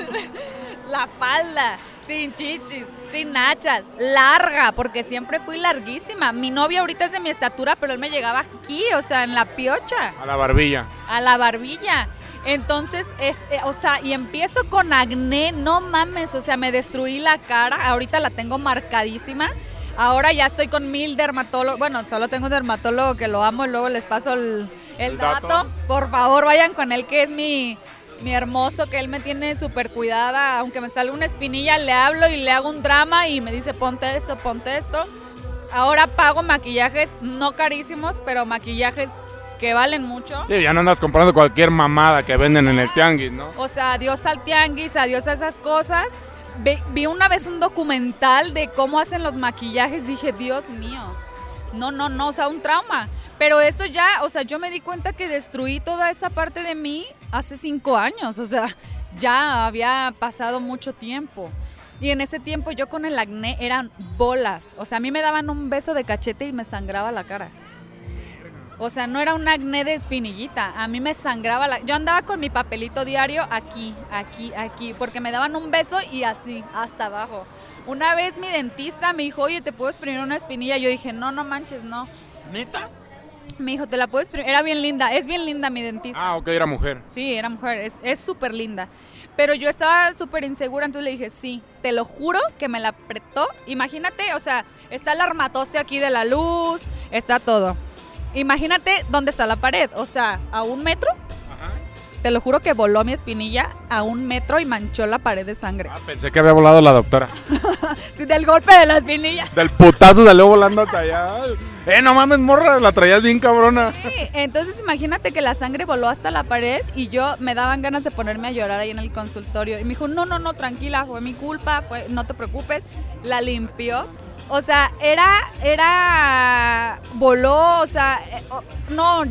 [laughs] La falda, sin chichis, sin nachas, larga, porque siempre fui larguísima. Mi novio ahorita es de mi estatura, pero él me llegaba aquí, o sea, en la piocha, A la barbilla. a la barbilla. Entonces, es, eh, o sea, y empiezo con acné, no mames, o sea, me destruí la cara, ahorita la tengo marcadísima. Ahora ya estoy con mil dermatólogos, bueno, solo tengo un dermatólogo que lo amo y luego les paso el, el El dato. dato. Por favor, vayan con él, que es mi, mi hermoso, que él me tiene súper cuidada. Aunque me salga una espinilla, le hablo y le hago un drama y me dice, ponte esto, ponte esto. Ahora pago maquillajes, no carísimos, pero maquillajes que valen mucho. Sí, ya no andas comprando cualquier mamada que venden en el tianguis, ¿no? O sea, adiós al tianguis, adiós a esas cosas. Vi una vez un documental de cómo hacen los maquillajes. Dije, Dios mío. No, no, no, o sea, un trauma. Pero esto ya, o sea, yo me di cuenta que destruí toda esa parte de mí hace cinco años. O sea, ya había pasado mucho tiempo. Y en ese tiempo yo con el acné eran bolas. O sea, a mí me daban un beso de cachete y me sangraba la cara. O sea, no era un acné de espinillita. A mí me sangraba la... Yo andaba con mi papelito diario aquí, aquí, aquí, porque me daban un beso y así, hasta abajo. Una vez mi dentista me dijo, oye, ¿te puedo exprimir una espinilla? Yo dije, no, no manches, no. ¿Neta? Me dijo, ¿te la exprimir? Era bien linda, es bien linda mi dentista. Ah, ok, era mujer. Sí, era mujer, es- súper linda. Pero yo estaba súper insegura, entonces le dije, sí, te lo juro que me la apretó. Imagínate, o sea, está el armatoste aquí de la luz, está todo. Imagínate dónde está la pared, o sea, a un metro. Te lo juro que voló mi espinilla a un metro y manchó la pared de sangre. Ah, pensé que había volado la doctora. [laughs] Sí, del golpe de la espinilla. Del putazo salió volando hasta allá. Eh, no mames, morra, la traías bien cabrona. Sí, entonces imagínate que la sangre voló hasta la pared y yo me daban ganas de ponerme a llorar ahí en el consultorio. Y me dijo, no, no, no, tranquila, fue mi culpa, fue- no te preocupes. La limpió. O sea, era, era, voló, o sea, eh, no,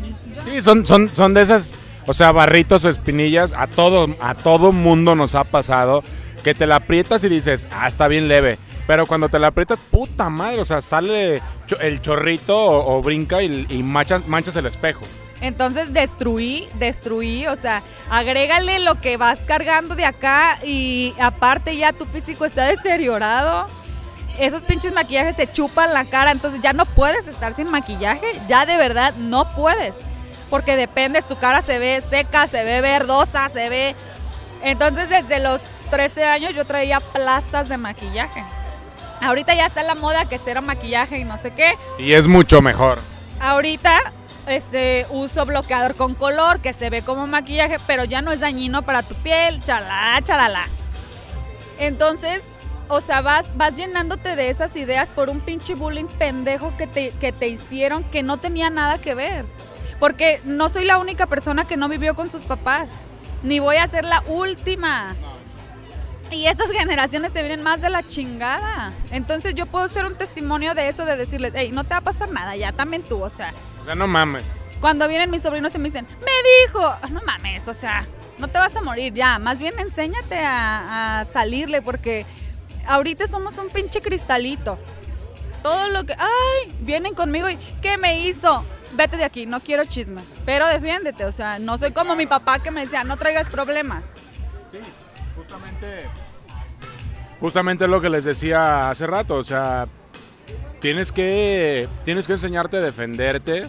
Sí, son, son, son de esas, o sea, barritos o espinillas. A todo, a todo mundo nos ha pasado que te la aprietas y dices, ah, está bien leve. Pero cuando te la aprietas, puta madre, o sea, sale el chorrito o, brinca y, y manchas, manchas el espejo. Entonces destruí, destruí, o sea, agrégale lo que vas cargando de acá y aparte ya tu físico está deteriorado. Esos pinches maquillajes te chupan la cara, entonces ya no puedes estar sin maquillaje, ya de verdad no puedes. Porque dependes, tu cara se ve seca, se ve verdosa, se ve... Entonces desde los 13 años yo traía plastas de maquillaje. Ahorita ya está la moda que cero maquillaje y no sé qué. Y es mucho mejor. Ahorita este, uso bloqueador con color que se ve como maquillaje, pero ya no es dañino para tu piel, chalá, chalala. Entonces, o sea, vas, vas llenándote de esas ideas por un pinche bullying pendejo que te, que te hicieron que no tenía nada que ver. Porque no soy la única persona que no vivió con sus papás, ni voy a ser la última. Y estas generaciones se vienen más de la chingada. Entonces yo puedo ser un testimonio de eso, de decirles, hey, no te va a pasar nada, ya también tú, o sea. O sea, no mames. Cuando vienen mis sobrinos y me dicen, me dijo, no mames, o sea, no te vas a morir ya, más bien enséñate a, a salirle porque ahorita somos un pinche cristalito. Todo lo que, ay, vienen conmigo y, ¿qué me hizo? Vete de aquí, no quiero chismes, pero defiéndete, o sea, no soy como mi papá que me decía, no traigas problemas. Sí, justamente. Justamente lo que les decía hace rato, o sea, tienes que, tienes que enseñarte a defenderte,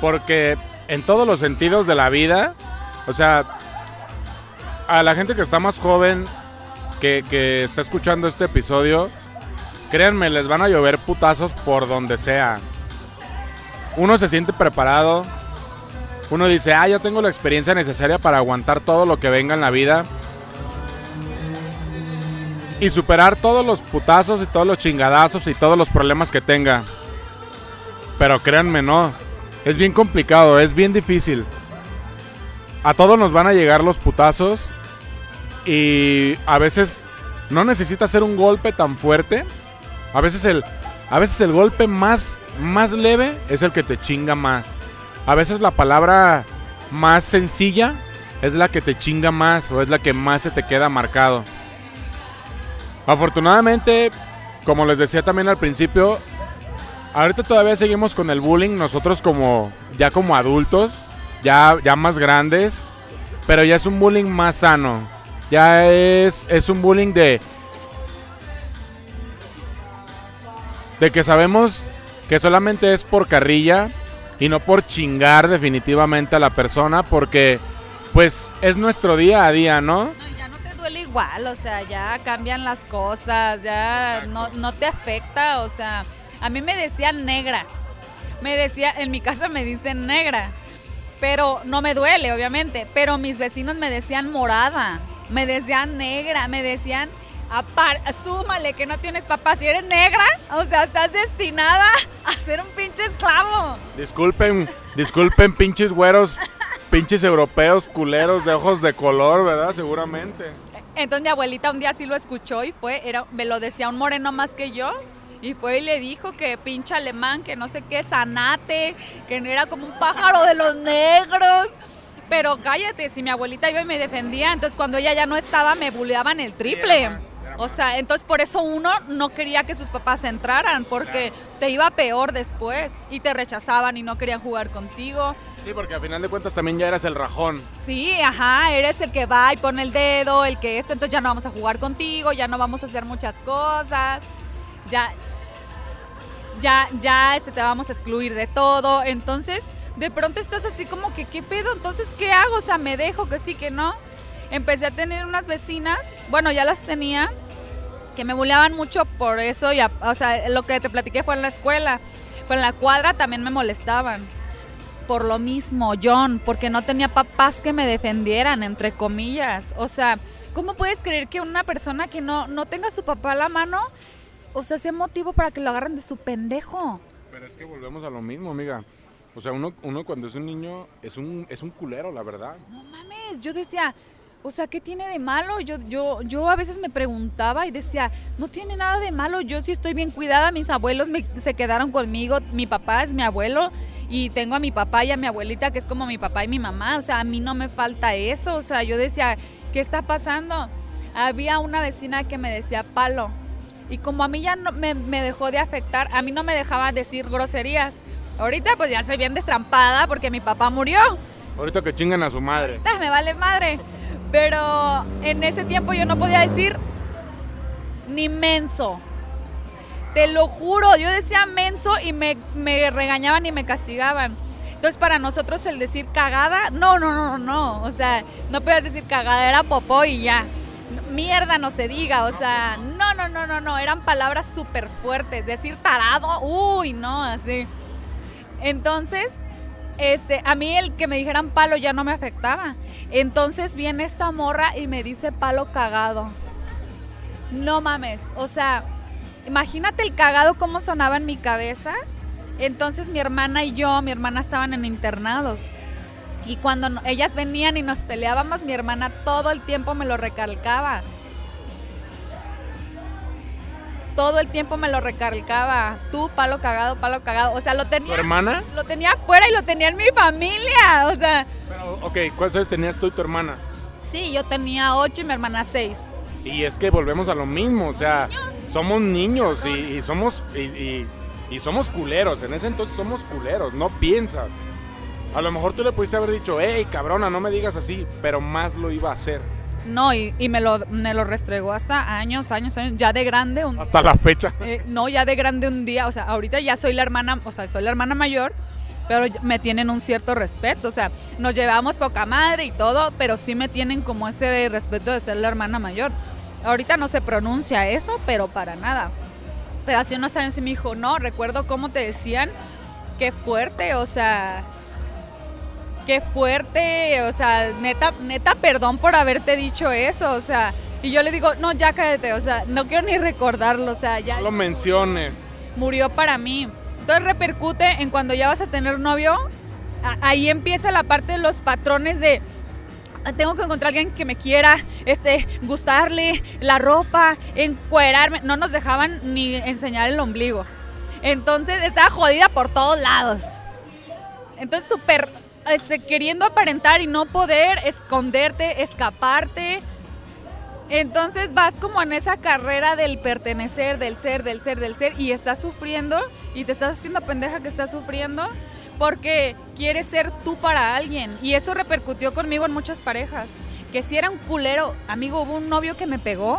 porque en todos los sentidos de la vida, o sea, a la gente que está más joven, que, que está escuchando este episodio, créanme, les van a llover putazos por donde sea. Uno se siente preparado, uno dice, ah, yo tengo la experiencia necesaria para aguantar todo lo que venga en la vida. Y superar todos los putazos y todos los chingadazos y todos los problemas que tenga. Pero créanme, no. Es bien complicado, es bien difícil. A todos nos van a llegar los putazos. Y a veces no necesita ser un golpe tan fuerte. A veces el, a veces el golpe más, más leve es el que te chinga más. A veces la palabra más sencilla es la que te chinga más o es la que más se te queda marcado. Afortunadamente, como les decía también al principio, ahorita todavía seguimos con el bullying, nosotros como ya como adultos, ya, ya más grandes, pero ya es un bullying más sano. Ya es, es un bullying de... De que sabemos que solamente es por carrilla y no por chingar definitivamente a la persona porque pues es nuestro día a día, ¿no? Igual, o sea, ya cambian las cosas, ya no, no te afecta, o sea, a mí me decían negra, me decía, en mi casa me dicen negra, pero no me duele, obviamente, pero mis vecinos me decían morada, me decían negra, me decían, apar, súmale que no tienes papá, si eres negra, o sea, estás destinada a ser un pinche esclavo. Disculpen, disculpen pinches güeros, pinches europeos culeros de ojos de color, ¿verdad? Seguramente. Entonces mi abuelita un día sí lo escuchó y fue, era, me lo decía un moreno más que yo. Y fue y le dijo que pinche alemán, que no sé qué, zanate, que era como un pájaro de los negros. Pero cállate, si mi abuelita iba y me defendía, entonces cuando ella ya no estaba me buleaban el triple. O sea, entonces por eso uno no quería que sus papás entraran, porque te iba peor después y te rechazaban y no querían jugar contigo. Sí, porque al final de cuentas también ya eras el rajón. Sí, ajá, eres el que va y pone el dedo, el que esto, entonces ya no vamos a jugar contigo, ya no vamos a hacer muchas cosas, ya, ya, ya este, te vamos a excluir de todo. Entonces, de pronto estás así como que, ¿qué pedo? Entonces, ¿qué hago? O sea, me dejo, que sí, que no. Empecé a tener unas vecinas, bueno, ya las tenía, que me buleaban mucho por eso, y a- o sea, lo que te platiqué fue en la escuela, pero en la cuadra también me molestaban por lo mismo, John, porque no tenía papás que me defendieran, entre comillas. O sea, ¿cómo puedes creer que una persona que no, no tenga a su papá a la mano, o sea, sea motivo para que lo agarren de su pendejo? Pero es que volvemos a lo mismo, amiga. O sea, uno, uno cuando es un niño es un, es un culero, la verdad. No mames, yo decía, o sea, ¿qué tiene de malo? Yo, yo, yo a veces me preguntaba y decía, no tiene nada de malo, yo sí estoy bien cuidada, mis abuelos me- se quedaron conmigo, mi papá es mi abuelo y tengo a mi papá y a mi abuelita que es como mi papá y mi mamá, o sea, a mí no me falta eso, o sea, yo decía, ¿qué está pasando? Había una vecina que me decía palo y como a mí ya no, me, me dejó de afectar, a mí no me dejaba decir groserías. Ahorita pues ya soy bien destrampada porque mi papá murió. Ahorita que chingan a su madre. Ah, me vale madre. Pero en ese tiempo yo no podía decir ni menso. Te lo juro, yo decía menso y me, me regañaban y me castigaban. Entonces para nosotros el decir cagada, no, no, no, no, no. O sea, no podías decir cagada, era popó y ya. Mierda no se diga, o sea, no, no, no, no, no, eran palabras súper fuertes. Decir tarado, uy, no, así. Entonces, este, a mí el que me dijeran palo ya no me afectaba. Entonces viene esta morra y me dice palo cagado. No mames, o sea, imagínate el cagado cómo sonaba en mi cabeza. Entonces mi hermana y yo, mi hermana estaban en internados. Y cuando ellas venían y nos peleábamos, mi hermana todo el tiempo me lo recalcaba. Todo el tiempo me lo recalcaba. Tú, palo cagado, palo cagado. O sea, lo ¿Tu tenía hermana? lo tenía afuera y lo tenía en mi familia. O sea, Pero, ok, ¿cuántos años tenías tú y tu hermana? Sí, yo tenía 8 y mi hermana 6. Y es que volvemos a lo mismo, o sea, somos niños y, y somos y, y- y somos culeros. En ese entonces somos culeros, no piensas. A lo mejor tú le pudiste haber dicho, hey, cabrona, no me digas así, pero más lo iba a hacer. No, y, y me, lo, me lo restregó hasta años, años, años, ya de grande. Un, Hasta la fecha. [laughs] eh, no, ya de grande un día, o sea, ahorita ya soy la hermana, o sea, soy la hermana mayor, pero me tienen un cierto respeto, o sea, nos llevamos poca madre y todo, pero sí me tienen como ese respeto de ser la hermana mayor. Ahorita no se pronuncia eso, pero para nada. Pero hace unos años sí me dijo, no, recuerdo cómo te decían, qué fuerte, o sea, qué fuerte, o sea, neta, neta, perdón por haberte dicho eso, o sea, y yo le digo, no, ya cállate, o sea, no quiero ni recordarlo, o sea, ya No lo menciones. murió para mí. Entonces repercute en cuando ya vas a tener novio, ahí empieza la parte de los patrones de "Ah, tengo que encontrar a alguien que me quiera, este, gustarle, la ropa, encuerarme. No nos dejaban ni enseñar el ombligo. Entonces estaba jodida por todos lados. Entonces súper este, queriendo aparentar y no poder esconderte, escaparte. Entonces vas como en esa carrera del pertenecer, del ser, del ser, del ser y estás sufriendo y te estás haciendo pendeja que estás sufriendo porque quieres ser tú para alguien y eso repercutió conmigo en muchas parejas. Que si era un culero, amigo, hubo un novio que me pegó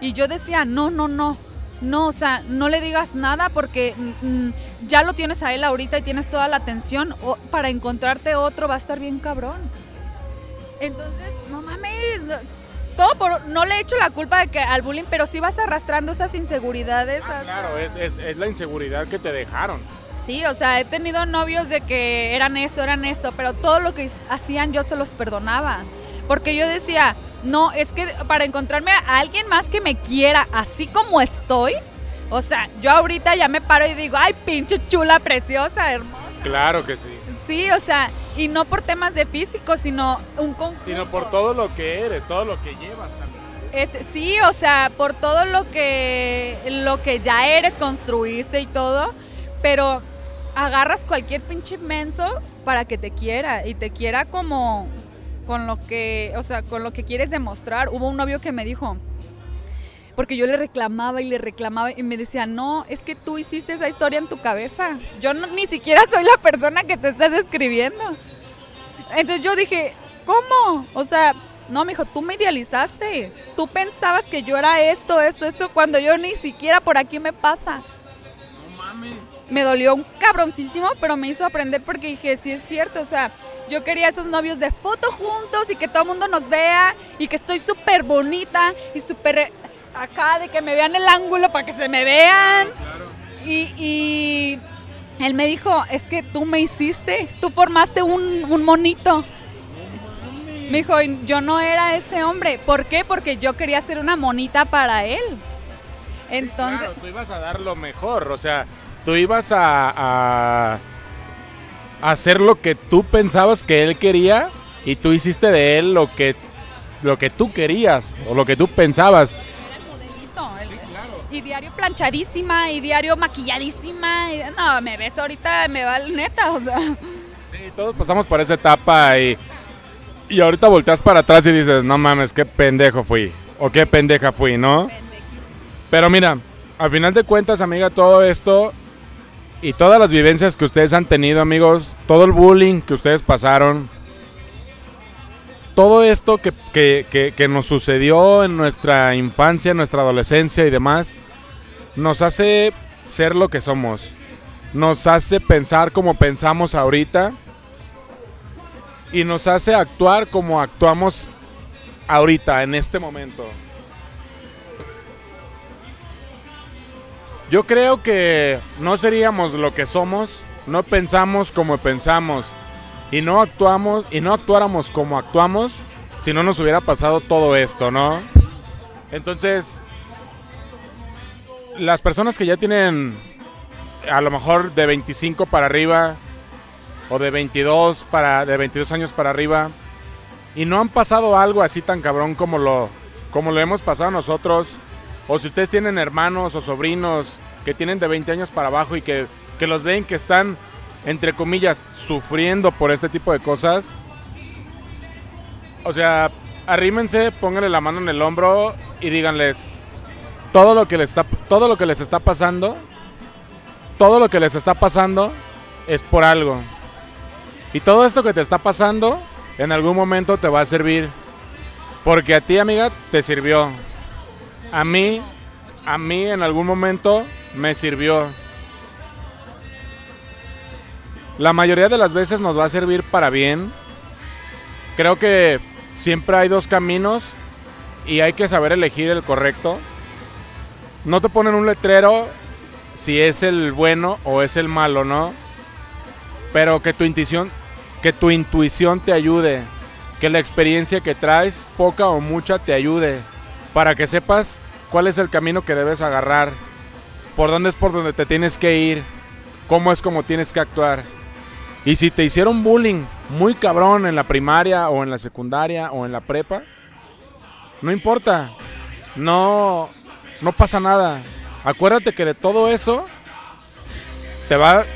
y yo decía, no, no, no, no, o sea, no le digas nada porque mm, ya lo tienes a él ahorita y tienes toda la atención o para encontrarte otro va a estar bien cabrón. Entonces, no mames, todo por, no le echo la culpa de que al bullying, pero sí vas arrastrando esas inseguridades. Ah, hasta- claro, es, es, es la inseguridad que te dejaron. Sí, o sea, he tenido novios de que eran eso, eran eso, pero todo lo que hacían yo se los perdonaba. Porque yo decía, no, es que para encontrarme a alguien más que me quiera así como estoy, o sea, yo ahorita ya me paro y digo, ay, pinche chula, preciosa, hermosa. Claro que sí. Sí, o sea, y no por temas de físico, sino un conjunto. Sino por todo lo que eres, todo lo que llevas también. Es- sí, o sea, por todo lo que, lo que ya eres, construiste y todo, pero agarras cualquier pinche menso para que te quiera y te quiera como con lo que, o sea, con lo que quieres demostrar. Hubo un novio que me dijo, porque yo le reclamaba y le reclamaba y me decía, no, es que tú hiciste esa historia en tu cabeza. Yo no- ni siquiera soy la persona que te estás escribiendo. Entonces yo dije, ¿cómo? O sea, no, mijo, tú me idealizaste. Tú pensabas que yo era esto, esto, esto, cuando yo ni siquiera por aquí me pasa. No mames. Me dolió un cabroncísimo, pero me hizo aprender porque dije, sí es cierto, o sea, yo quería esos novios de foto juntos y que todo el mundo nos vea y que estoy súper bonita y súper acá de que me vean el ángulo para que se me vean. Y, y él me dijo, es que tú me hiciste, tú formaste un, un monito. Me dijo, "Y yo no era ese hombre. ¿Por qué? Porque yo quería ser una monita para él. Entonces, Claro, tú ibas a dar lo mejor, o sea, tú ibas a hacer lo que tú pensabas que él quería y tú hiciste de él lo que, lo que tú querías o lo que tú pensabas. era el modelito. el- Y diario planchadísima, y diario maquilladísima. y- no, me ves ahorita, me va el neta, o sea. Sí, todos pasamos por esa etapa y, y ahorita volteas para atrás y dices, no mames, qué pendejo fui o qué pendeja fui, ¿no? Pero mira, al final de cuentas, amiga, todo esto y todas las vivencias que ustedes han tenido, amigos, todo el bullying que ustedes pasaron, todo esto que, que- que- nos sucedió en nuestra infancia, en nuestra adolescencia y demás, nos hace ser lo que somos. Nos hace pensar como pensamos ahorita y nos hace actuar como actuamos ahorita, en este momento. Yo creo que no seríamos lo que somos, no pensamos como pensamos y no actuamos y no actuáramos como actuamos si no nos hubiera pasado todo esto, ¿no? Entonces, las personas que ya tienen a lo mejor de 25 para arriba o de 22 para de 22 años para arriba y no han pasado algo así tan cabrón como lo como lo hemos pasado nosotros o si ustedes tienen hermanos o sobrinos que tienen de 20 años para abajo y que, que los ven que están, entre comillas, sufriendo por este tipo de cosas. O sea, arrímense, pónganle la mano en el hombro y díganles todo lo que les está, todo lo que les está pasando, todo lo que les está pasando es por algo. Y todo esto que te está pasando en algún momento te va a servir. Porque a ti, amiga, te sirvió. A mí, a mí en algún momento me sirvió. La mayoría de las veces nos va a servir para bien. Creo que siempre hay dos caminos y hay que saber elegir el correcto. No te ponen un letrero si es el bueno o es el malo, ¿no? Pero que tu intuición, que tu intuición te ayude, que la experiencia que traes, poca o mucha, te ayude para que sepas cuál es el camino que debes agarrar, por dónde es por donde te tienes que ir, cómo es como tienes que actuar. Y si te hicieron bullying muy cabrón en la primaria o en la secundaria o en la prepa, no importa. No no pasa nada. Acuérdate que de todo eso te va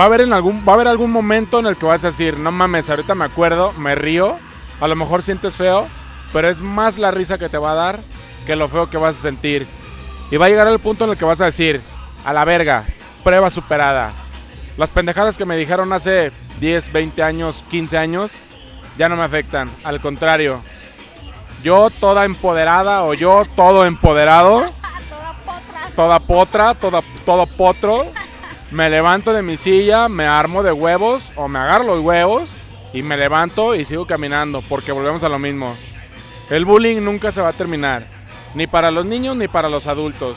va a haber en algún va a haber algún momento en el que vas a decir, "No mames, ahorita me acuerdo, me río." A lo mejor sientes feo, pero es más la risa que te va a dar que lo feo que vas a sentir. Y va a llegar el punto en el que vas a decir, "A la verga, prueba superada." Las pendejadas que me dijeron hace 10, 20 años, 15 años, ya no me afectan. Al contrario, yo toda empoderada o yo todo empoderado, [laughs] Toda potra. toda potra, toda, todo potro, me levanto de mi silla, me armo de huevos o me agarro los huevos y me levanto y sigo caminando porque volvemos a lo mismo. El bullying nunca se va a terminar, ni para los niños ni para los adultos.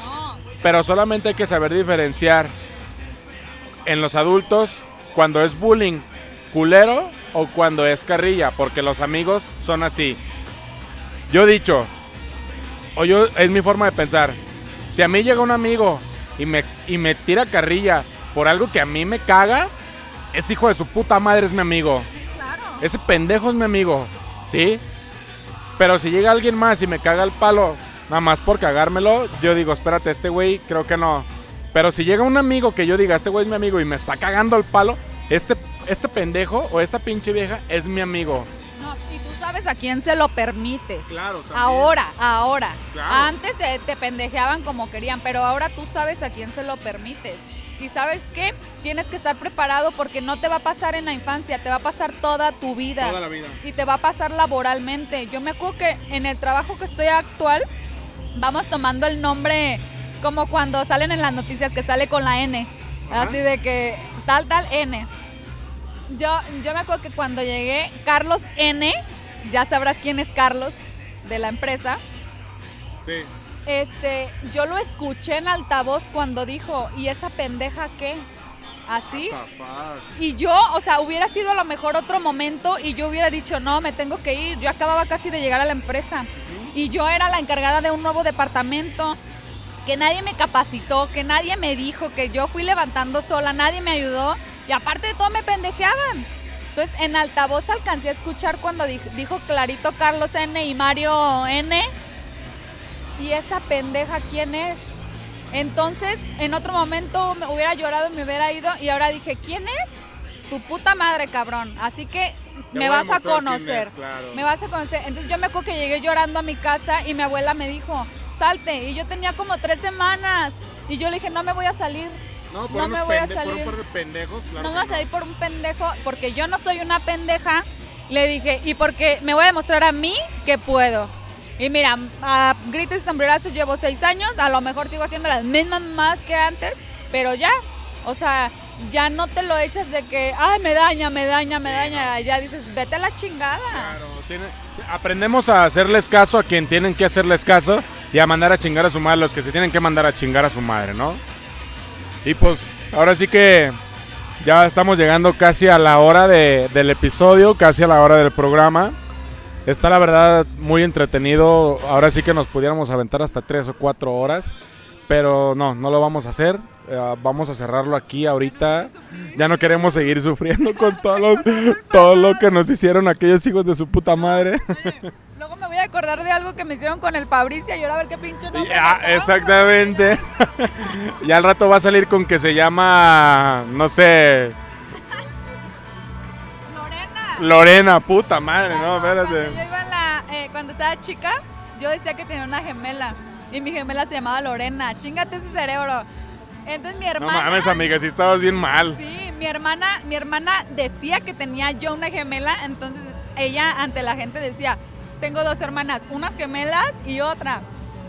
Pero solamente hay que saber diferenciar en los adultos cuando es bullying culero o cuando es carrilla, porque los amigos son así. Yo he dicho, o yo es mi forma de pensar, si a mí llega un amigo y me, y me tira carrilla por algo que a mí me caga, ese hijo de su puta madre es mi amigo. claro. Ese pendejo es mi amigo, ¿sí? Pero si llega alguien más y me caga el palo, nada más por cagármelo, yo digo, espérate, este güey creo que no. Pero si llega un amigo que yo diga, este güey es mi amigo y me está cagando el palo, este, este pendejo o esta pinche vieja es mi amigo. No, y tú sabes a quién se lo permites. Claro, también. Ahora, ahora. Claro. Antes te, te pendejeaban como querían, pero ahora tú sabes a quién se lo permites. Y sabes qué? Tienes que estar preparado porque no te va a pasar en la infancia, te va a pasar toda tu vida. Toda la vida. Y te va a pasar laboralmente. Yo me acuerdo que en el trabajo que estoy actual, vamos tomando el nombre como cuando salen en las noticias que sale con la N. Ajá. Así de que tal, tal N. Yo, yo me acuerdo que cuando llegué, Carlos N, ya sabrás quién es Carlos de la empresa, Sí. Este, yo lo escuché en altavoz cuando dijo, ¿y esa pendeja qué? Así. Y yo, o sea, hubiera sido a lo mejor otro momento y yo hubiera dicho, no, me tengo que ir. Yo acababa casi de llegar a la empresa. Y yo era la encargada de un nuevo departamento, que nadie me capacitó, que nadie me dijo, que yo fui levantando sola, nadie me ayudó. Y aparte de todo me pendejeaban. Entonces, en altavoz alcancé a escuchar cuando di- dijo clarito Carlos N y Mario N. ¿Y esa pendeja quién es? Entonces, en otro momento me hubiera llorado y me hubiera ido. Y ahora dije, ¿quién es? Tu puta madre, cabrón. Así que Te me voy a vas a conocer. es, claro. Me vas a conocer. Entonces yo me acuerdo que llegué llorando a mi casa y mi abuela me dijo, salte. Y yo tenía como tres semanas. Y yo le dije, no me voy a salir. No, No me voy a salir. de pendejos, claro No me vas a salir por un pendejo, porque yo no soy una pendeja. Le dije, y porque me voy a demostrar a mí que puedo. Y mira, a gritos y sombrerazos llevo seis años, a lo mejor sigo haciendo las mismas más que antes, pero ya, o sea, ya no te lo echas de que, ay, me daña, me daña, me daña. Ya dices, vete a la chingada. Claro, tiene- aprendemos a hacerles caso a quien tienen que hacerles caso y a mandar a chingar a su madre los que se tienen que mandar a chingar a su madre, ¿no? Y pues ahora sí que ya estamos llegando casi a la hora de- del episodio, casi a la hora del programa. Está la verdad muy entretenido. Ahora sí que nos pudiéramos aventar hasta tres o cuatro horas. Pero no, no lo vamos a hacer. Eh, vamos a cerrarlo aquí ahorita. Ya no queremos seguir sufriendo con todo lo, todo lo que nos hicieron aquellos hijos de su puta madre. [laughs] Luego me voy a acordar de algo que me hicieron con el Fabricio y ahora a ver qué pinche nombre Ya, exactamente. [laughs] ya al rato va a salir con que se llama, no sé, Lorena. Puta madre, no, Cuando- espérate. Cuando yo iba en la, estaba chica, yo decía que tenía una gemela. Y mi gemela se llamaba Lorena. Chingate ese cerebro. Entonces mi No hermana. mames, amiga, si estabas bien mal. Sí, mi hermana, mi hermana decía que tenía yo una gemela, entonces ella ante la gente decía, tengo dos hermanas, unas gemelas y otra.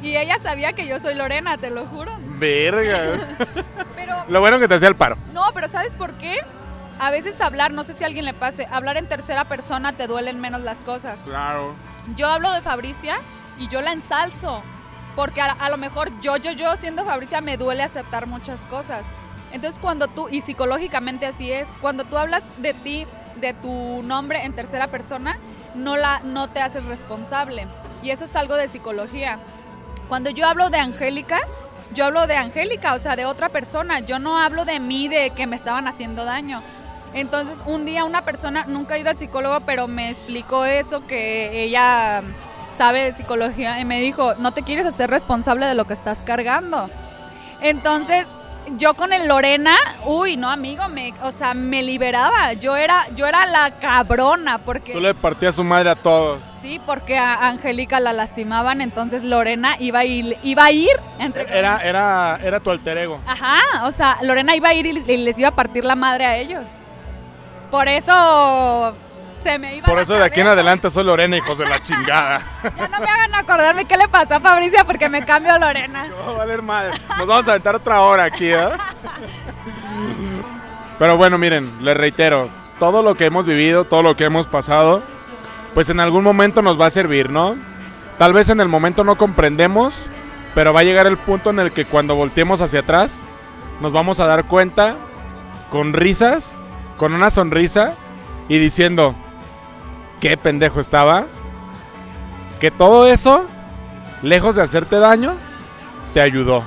Y ella sabía que yo soy Lorena, te lo juro. Verga. [laughs] Pero Lo bueno que te hacía el paro. no, pero ¿sabes por qué? A veces hablar, no sé si a alguien le pase, hablar en tercera persona te duelen menos las cosas. Claro. Yo hablo de Fabricia y yo la ensalzo. Porque a, a lo mejor yo, yo, yo siendo Fabricia me duele aceptar muchas cosas. Entonces cuando tú, y psicológicamente así es, cuando tú hablas de ti, de tu nombre en tercera persona, no, la, no te haces responsable. Y eso es algo de psicología. Cuando yo hablo de Angélica, yo hablo de Angélica, o sea, de otra persona. Yo no hablo de mí, de que me estaban haciendo daño. Entonces, un día una persona, nunca he ido al psicólogo, pero me explicó eso, que ella sabe de psicología, y me dijo, no te quieres hacer responsable de lo que estás cargando. Entonces, yo con el Lorena, uy, no, amigo, me, o sea, me liberaba. Yo era, yo era la cabrona, porque... Tú le partías su madre a todos. Sí, porque a Angélica la lastimaban, entonces Lorena iba a ir, iba a ir entre Era, era, era tu alter ego. Ajá, o sea, Lorena iba a ir y y les iba a partir la madre a ellos. Por eso se me iba Por eso de aquí en adelante soy Lorena, hijos de la chingada. Ya no me hagan acordarme qué le pasó a Fabricia porque me cambio a Lorena. [laughs] No valer madre. Nos vamos a aventar otra hora aquí, ¿eh? Pero bueno, miren, les reitero, todo lo que hemos vivido, todo lo que hemos pasado, pues en algún momento nos va a servir, ¿no? Tal vez en el momento no comprendemos, pero va a llegar el punto en el que cuando volteemos hacia atrás, nos vamos a dar cuenta con risas, con una sonrisa y diciendo, qué pendejo estaba, que todo eso, lejos de hacerte daño, te ayudó.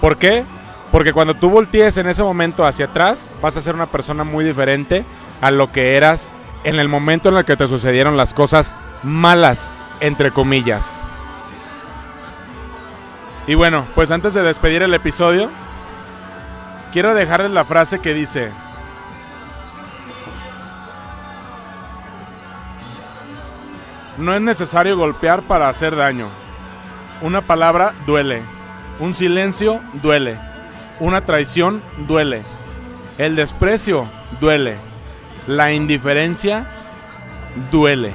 ¿Por qué? Porque cuando tú voltees en ese momento hacia atrás, vas a ser una persona muy diferente a lo que eras en el momento en el que te sucedieron las cosas malas, entre comillas. Y bueno, pues antes de despedir el episodio, quiero dejarles la frase que dice, no es necesario golpear para hacer daño. Una palabra duele. Un silencio duele. Una traición duele. El desprecio duele. La indiferencia duele.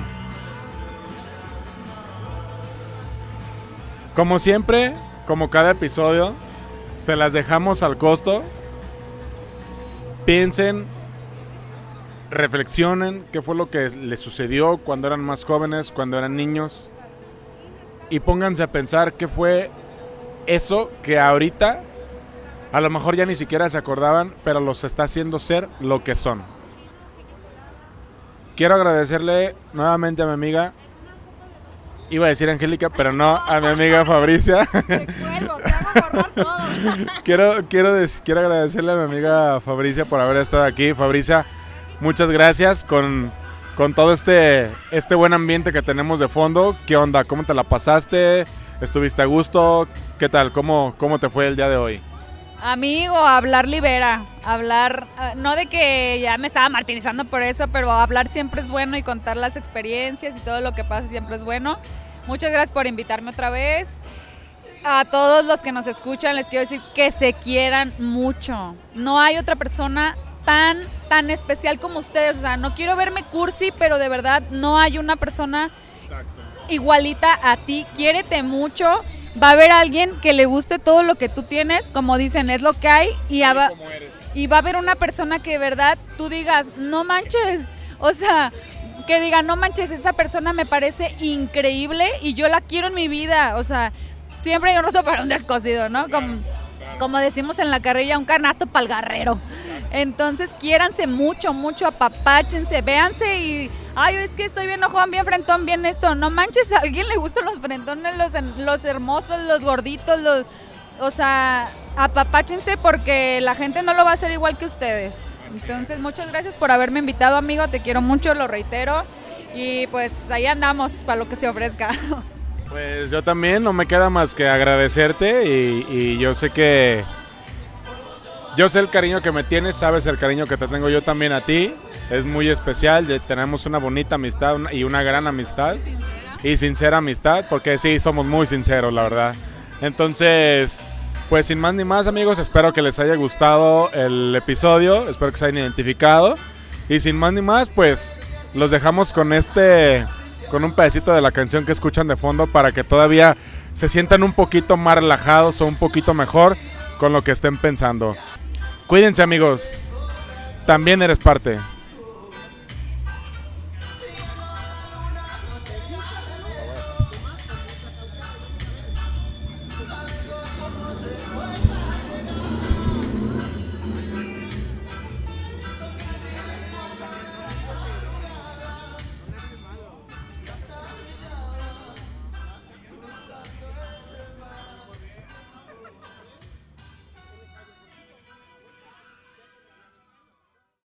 Como siempre, como cada episodio, se las dejamos al costo. Piensen, reflexionen qué fue lo que les sucedió cuando eran más jóvenes, cuando eran niños. Y pónganse a pensar qué fue eso que ahorita a lo mejor ya ni siquiera se acordaban, pero los está haciendo ser lo que son. Quiero agradecerle nuevamente a mi amiga, iba a decir Angélica, pero no, a mi amiga Fabricia. [laughs] Te cuelgo, te hago todo. [laughs] quiero, quiero, quiero agradecerle a mi amiga Fabricia por haber estado aquí. Fabricia, muchas gracias con, con todo este, este buen ambiente que tenemos de fondo. ¿Qué onda? ¿Cómo te la pasaste? ¿Estuviste a gusto? ¿Qué tal? ¿Cómo, cómo te fue el día de hoy? Amigo, hablar libera, hablar, eh, no de que ya me estaba martirizando por eso, pero hablar siempre es bueno y contar las experiencias y todo lo que pasa siempre es bueno. Muchas gracias por invitarme otra vez. A todos los que nos escuchan les quiero decir que se quieran mucho. No hay otra persona tan, tan especial como ustedes. O sea, no quiero verme cursi, pero de verdad no hay una persona igualita a ti. Quiérete mucho. Va a haber alguien que le guste todo lo que tú tienes, como dicen, es lo que hay. Y, va, y va a haber una persona que de verdad tú digas, no manches. O sea, que diga, no manches, esa persona me parece increíble y yo la quiero en mi vida. O sea, siempre hay un roto para un descosido, ¿no? Como, como decimos en la carrilla, un canasto para el guerrero. Entonces, quiéranse mucho, mucho, apapáchense, véanse y, ay, es que estoy bien ojón, bien frentón, bien esto. No manches, a alguien le gustan los frentones, los, los hermosos, los gorditos, los... O sea, apapáchense porque la gente no lo va a hacer igual que ustedes. Entonces, muchas gracias por haberme invitado, amigo. Te quiero mucho, lo reitero. Y pues ahí andamos para lo que se ofrezca. [laughs] Pues yo también, no me queda más que agradecerte y, y yo sé que... Yo sé el cariño que me tienes, sabes el cariño que te tengo yo también a ti. Es muy especial, tenemos una bonita amistad y una gran amistad. y sincera amistad, porque sí, somos muy sinceros, la verdad. Entonces, pues sin más ni más amigos, espero que les haya gustado el episodio, espero que se hayan identificado. Y sin más ni más, pues los dejamos con este, con un pedacito de la canción que escuchan de fondo para que todavía se sientan un poquito más relajados o un poquito mejor con lo que estén pensando. Cuídense amigos, también eres parte.